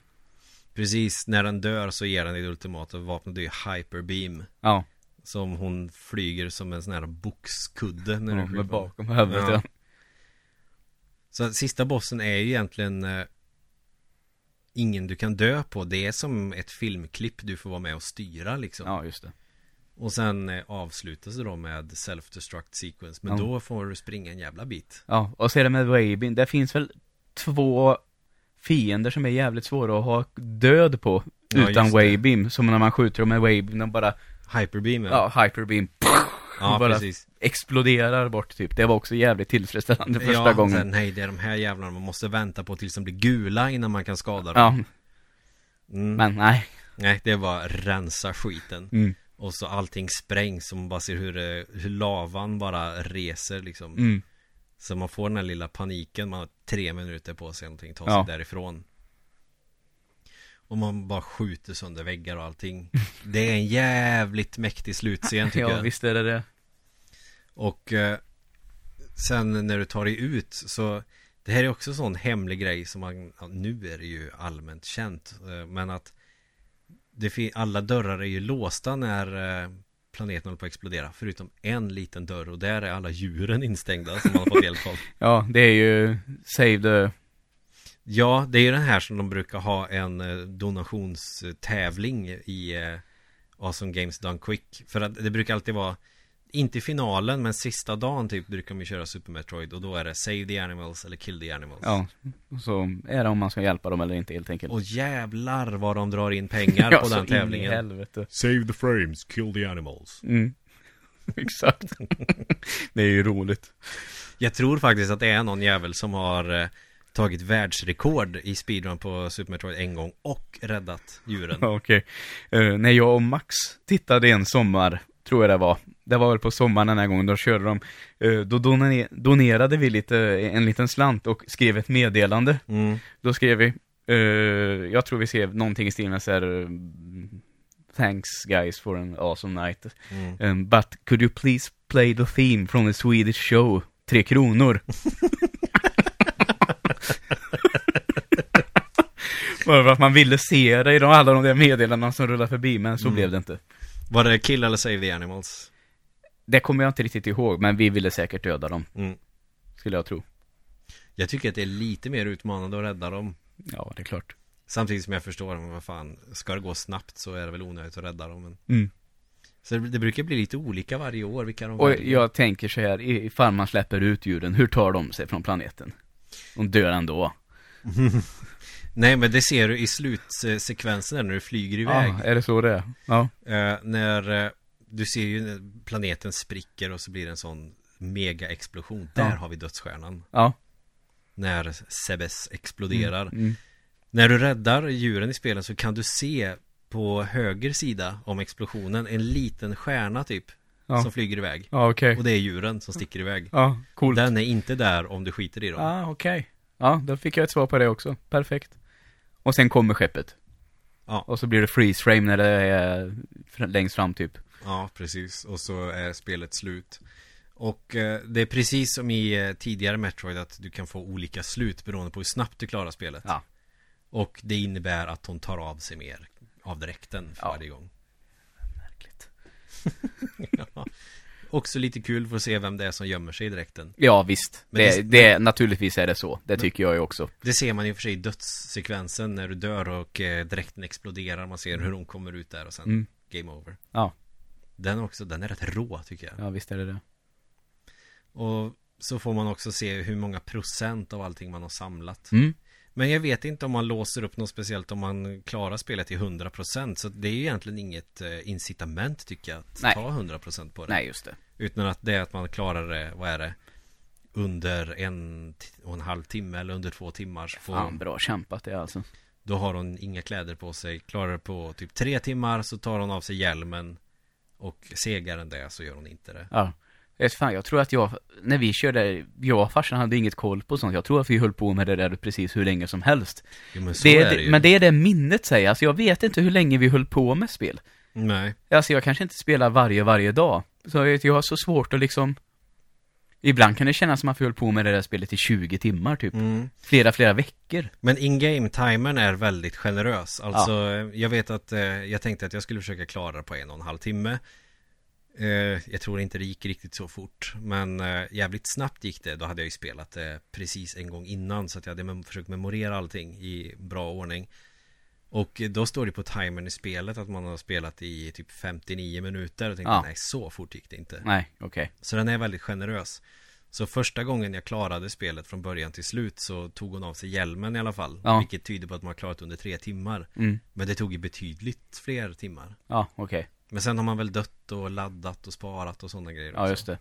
Precis, när den dör så ger den det ultimata vapnet, det är hyperbeam. Ja. Som hon flyger som en sån här boxkudde när ja du skjuter bakom huvudet Ja. ja. Så sista bossen är ju egentligen eh, Ingen du kan dö på Det är som ett filmklipp du får vara med och styra liksom Ja, just det. Och sen eh, avslutas det då med Self-destruct sequence Men Ja. då får du springa en jävla bit Ja, och så är det med Wabin. Det finns väl två fiender som är jävligt svåra att ha död på. Ja, utan. Waybeam. Som när man skjuter dem med Waybeam, de bara, Hyperbeam ja, hyperbeam. Ja bara precis exploderar bort typ. Det var också jävligt tillfredsställande första ja, gången. Sen, nej det är de här jävlarna man måste vänta på tills de blir gula innan man kan skada dem Ja, mm. men nej. Nej det bara rensa skiten Mm. Och så allting sprängs och man bara ser hur, det- hur lavan bara reser liksom Mm. Så man får den här lilla paniken, man har tre minuter på sig någonting, ta Ja. sig därifrån Och man bara skjuter sönder väggar och allting. Det är en jävligt mäktig slutscen tycker Ja, jag. visst är det det. Och eh, Sen när du tar dig ut så Det här är också en sån hemlig grej som man ja, Nu är det ju allmänt känt eh, Men att det fin- Alla dörrar är ju låsta när eh, Planeten håller på att explodera Förutom en liten dörr och där är alla djuren instängda som man har fått hjälp av. Ja, det är ju Save the... Ja, det är ju den här som de brukar ha en eh, donationstävling i eh, Awesome Games Done Quick För att det brukar alltid vara Inte i finalen men sista dagen typ brukar de ju köra Super Metroid Och då är det Save the Animals eller Kill the Animals Ja, så är det om man ska hjälpa dem eller inte helt enkelt. Och jävlar vad de drar in pengar ja, på den tävlingen helvete. Save the frames, kill the animals Mm. Exakt. det är ju roligt. Jag tror faktiskt att det är någon jävel som har eh, tagit världsrekord i speedrun på Super Metroid en gång och räddat djuren. Okej. Eh, när jag och Max tittade en sommar, tror jag det var. Det var väl på sommaren den här gången, då körde de. eh, då done- donerade vi lite, en liten slant och skrev ett meddelande. Mm. Då skrev vi, eh, jag tror vi skrev någonting i stil med så här, Thanks guys for an awesome night. Mm. Um, but could you please play the theme from the Swedish show? Tre kronor. För att man ville se det i de, alla de där meddelandena som rullar förbi, men så Mm. blev det inte. Var det kill eller save the animals? Det kommer jag inte riktigt ihåg, men vi ville säkert döda dem, Mm. skulle jag tro. Jag tycker att det är lite mer utmanande att rädda dem. Ja, det är klart. Samtidigt som jag förstår, men vad fan, ska det gå snabbt så är det väl onödigt att rädda dem. Men... Mm. Så det, det brukar bli lite olika varje år vilka de Och väljer. jag tänker så här, ifall man släpper ut djuren, hur tar de sig från planeten? De dör ändå. Nej men det ser du i slutsekvensen när du flyger iväg. Ja, är det så det är? Ja. Eh, när eh, du ser ju planeten spricker och så blir det en sån mega-explosion. Där Ja. har vi dödsstjärnan. Ja. När Sebes exploderar. Mm. När du räddar djuren i spelen så kan du se på höger sida om explosionen en liten stjärna typ. Ja. Som flyger iväg. Ja, okej. Och det är djuren som sticker iväg. Ja, coolt. Den är inte där om du skiter i dem. Ja, okej. Ja, då fick jag ett svar på det också. Perfekt. Och sen kommer skeppet. Ja. Och så blir det freeze frame när det är längst fram typ. Ja, precis. Och så är spelet slut. Och eh, det är precis som i eh, tidigare Metroid att du kan få olika slut beroende på hur snabbt du klarar spelet. Ja. Och det innebär att hon tar av sig mer av dräkten för Ja. varje gång. Märkligt. ja. Också lite kul för att se vem det är som gömmer sig i dräkten. Ja, visst. Men det, det- det, naturligtvis är det så. Det tycker jag ju också. Det ser man ju för sig i dödssekvensen när du dör och eh, dräkten exploderar. Man ser hur hon kommer ut där och sen Mm. game over. Ja. Den också, den är rätt rå tycker jag. Ja, visst är det det. Och så får man också se hur många procent av allting man har samlat. Mm. Men jag vet inte om man låser upp något speciellt om man klarar spelet till 100% Så det är ju egentligen inget eh, incitament tycker jag att Nej. ta 100% på det Nej, just det. Utan att det är att man klarar det, vad är det? Under en och en halv timme eller under två timmar så får, Fan, bra kämpat det alltså. Då har hon inga kläder på sig Klarar det på typ tre timmar så tar hon av sig hjälmen Och segare än det så gör hon inte det Ja. Vet fan, jag tror att jag, när vi körde, jag och farsan hade inget koll på sånt. Jag tror att vi höll på med det där precis hur länge som helst. jo, men Det är det ju men det är det minnet säger. Alltså jag vet inte hur länge vi höll på med spel. Nej Alltså jag kanske inte spelar varje, varje dag. Så jag, jag har så svårt att liksom Ibland kan det kännas som att vi höll på med det där spelet i 20 timmar typ. mm. Flera, flera veckor. Men in-game timern är väldigt generös Alltså jag vet att eh, jag tänkte att jag skulle försöka klara det på en och en halv timme eh, Jag tror inte det gick riktigt så fort Men eh, jävligt snabbt gick det Då hade jag ju spelat det precis en gång innan Så att jag hade mem- försökt memorera allting i bra ordning Och då står det på timern i spelet att man har spelat i typ 59 minuter och tänkte Ja. nej så fort gick det inte Nej, okej. så den är väldigt generös Så första gången jag klarade spelet från början till slut så tog hon av sig hjälmen i alla fall Ja. Vilket tyder på att man har klarat under tre timmar Mm. Men det tog ju betydligt fler timmar Ja, okej. Men sen har man väl dött och laddat och sparat och sådana grejer Ja, också. just det.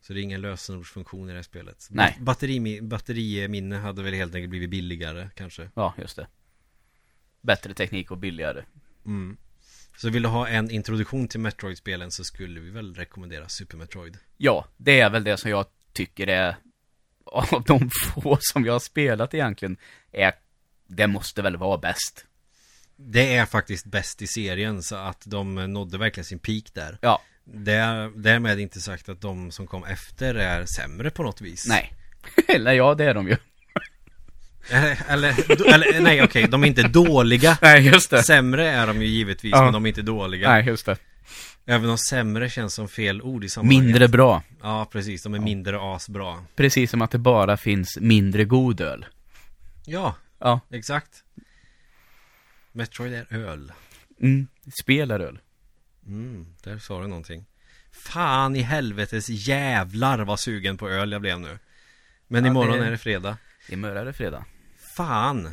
Så det är ingen lösenordsfunktion i det här spelet Nej. Batteri, Batteriminne hade väl helt enkelt blivit billigare kanske Ja, just det. Bättre teknik och billigare. mm. Så vill du ha en introduktion till Metroid-spelen så skulle vi väl rekommendera Super Metroid Ja, det är väl det som jag tycker är av de få som jag har spelat egentligen är det måste väl vara bäst. Det är faktiskt bäst i serien så att de nådde verkligen sin peak där Ja, Det är därmed inte sagt att de som kom efter är sämre på något vis nej. Eller ja, det är de ju. Eller, eller, eller nej okej, de är inte dåliga Nej, just det. Sämre är de ju givetvis, Ja. men de är inte dåliga Nej, just det. Även om sämre känns som fel ord i sammanhanget Mindre bra. Ja, precis, de är mindre asbra Precis som att det bara finns mindre god öl. Ja, Ja. exakt Metroid är öl Mm. Spelar öl. Mm, där sa du någonting Fan i helvetes jävlar vad sugen på öl jag blev nu Men Ja, imorgon det- är det fredag Det är mördare fredag. Fan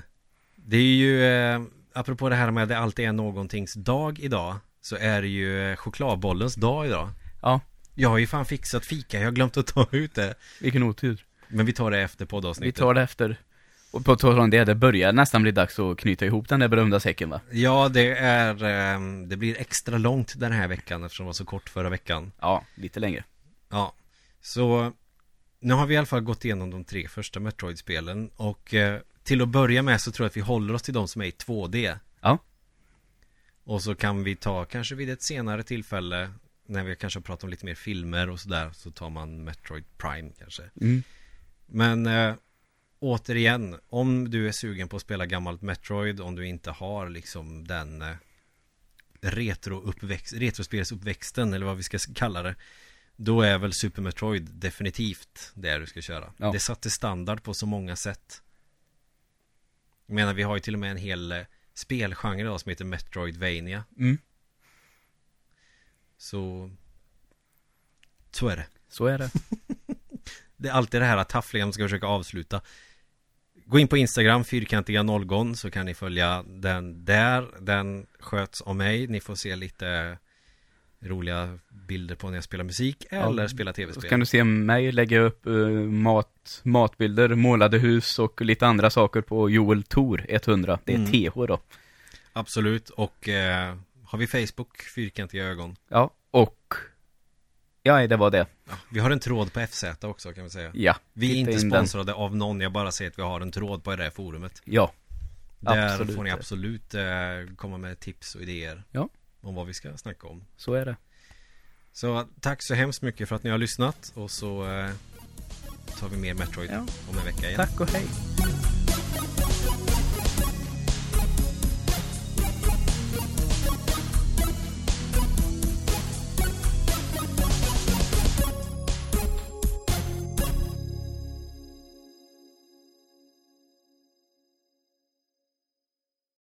Det är ju eh, Apropå det här med att det alltid är någontings dag idag Så är det ju eh, chokladbollens dag idag Ja. Jag har ju fan fixat fika, jag har glömt att ta ut det Vilken otur. Men vi tar det efter Vi poddavsnittet tar det efter. Och på tal om det, det börjar nästan bli dags att knyta ihop den där berömda säcken va? Ja, det är, ehm, det blir extra långt den här veckan eftersom det var så kort förra veckan Ja, lite längre. Ja, så nu har vi i alla fall gått igenom de tre första Metroid-spelen och eh, till att börja med så tror jag att vi håller oss till de som är i 2D. Ja. Och så kan vi ta, kanske vid ett senare tillfälle, när vi kanske har pratat om lite mer filmer och sådär, så tar man Metroid Prime kanske. Mm. Men eh, återigen, om du är sugen på att spela gammalt Metroid, om du inte har liksom den eh, retrouppväxt, retrospelsuppväxten eller vad vi ska kalla det. Då är väl Super Metroid definitivt det du ska köra. Ja. Det satte standard på så många sätt. Jag menar, vi har ju till och med en hel eh, spelgenre idag som heter Metroidvania. Mm. Så... Så är det. Så är det. Det är alltid det här taffliga man ska försöka avsluta Gå in på Instagram, fyrkantiga nollgon Så kan ni följa den där Den sköts av mig Ni får se lite roliga bilder på när jag spelar musik Eller Ja. spelar Så tv-spel kan du se mig lägga upp eh, mat, matbilder, målade hus och lite andra saker på Joel Tor 100. Det är Mm. TH då. Absolut och eh, Har vi Facebook, fyrkantiga ögon Ja, och... Ja, det var det. ja, Vi har en tråd på FZ också kan vi säga Ja. Vi är inte in den. sponsrade av någon Jag bara säger att vi har en tråd på det här forumet Ja, Där Absolut. får ni absolut eh, komma med tips och idéer Ja. Om vad vi ska snacka om så är det. Så tack så hemskt mycket för att ni har lyssnat och så eh, tar vi mer Metroid Ja. om en vecka igen. Tack och hej.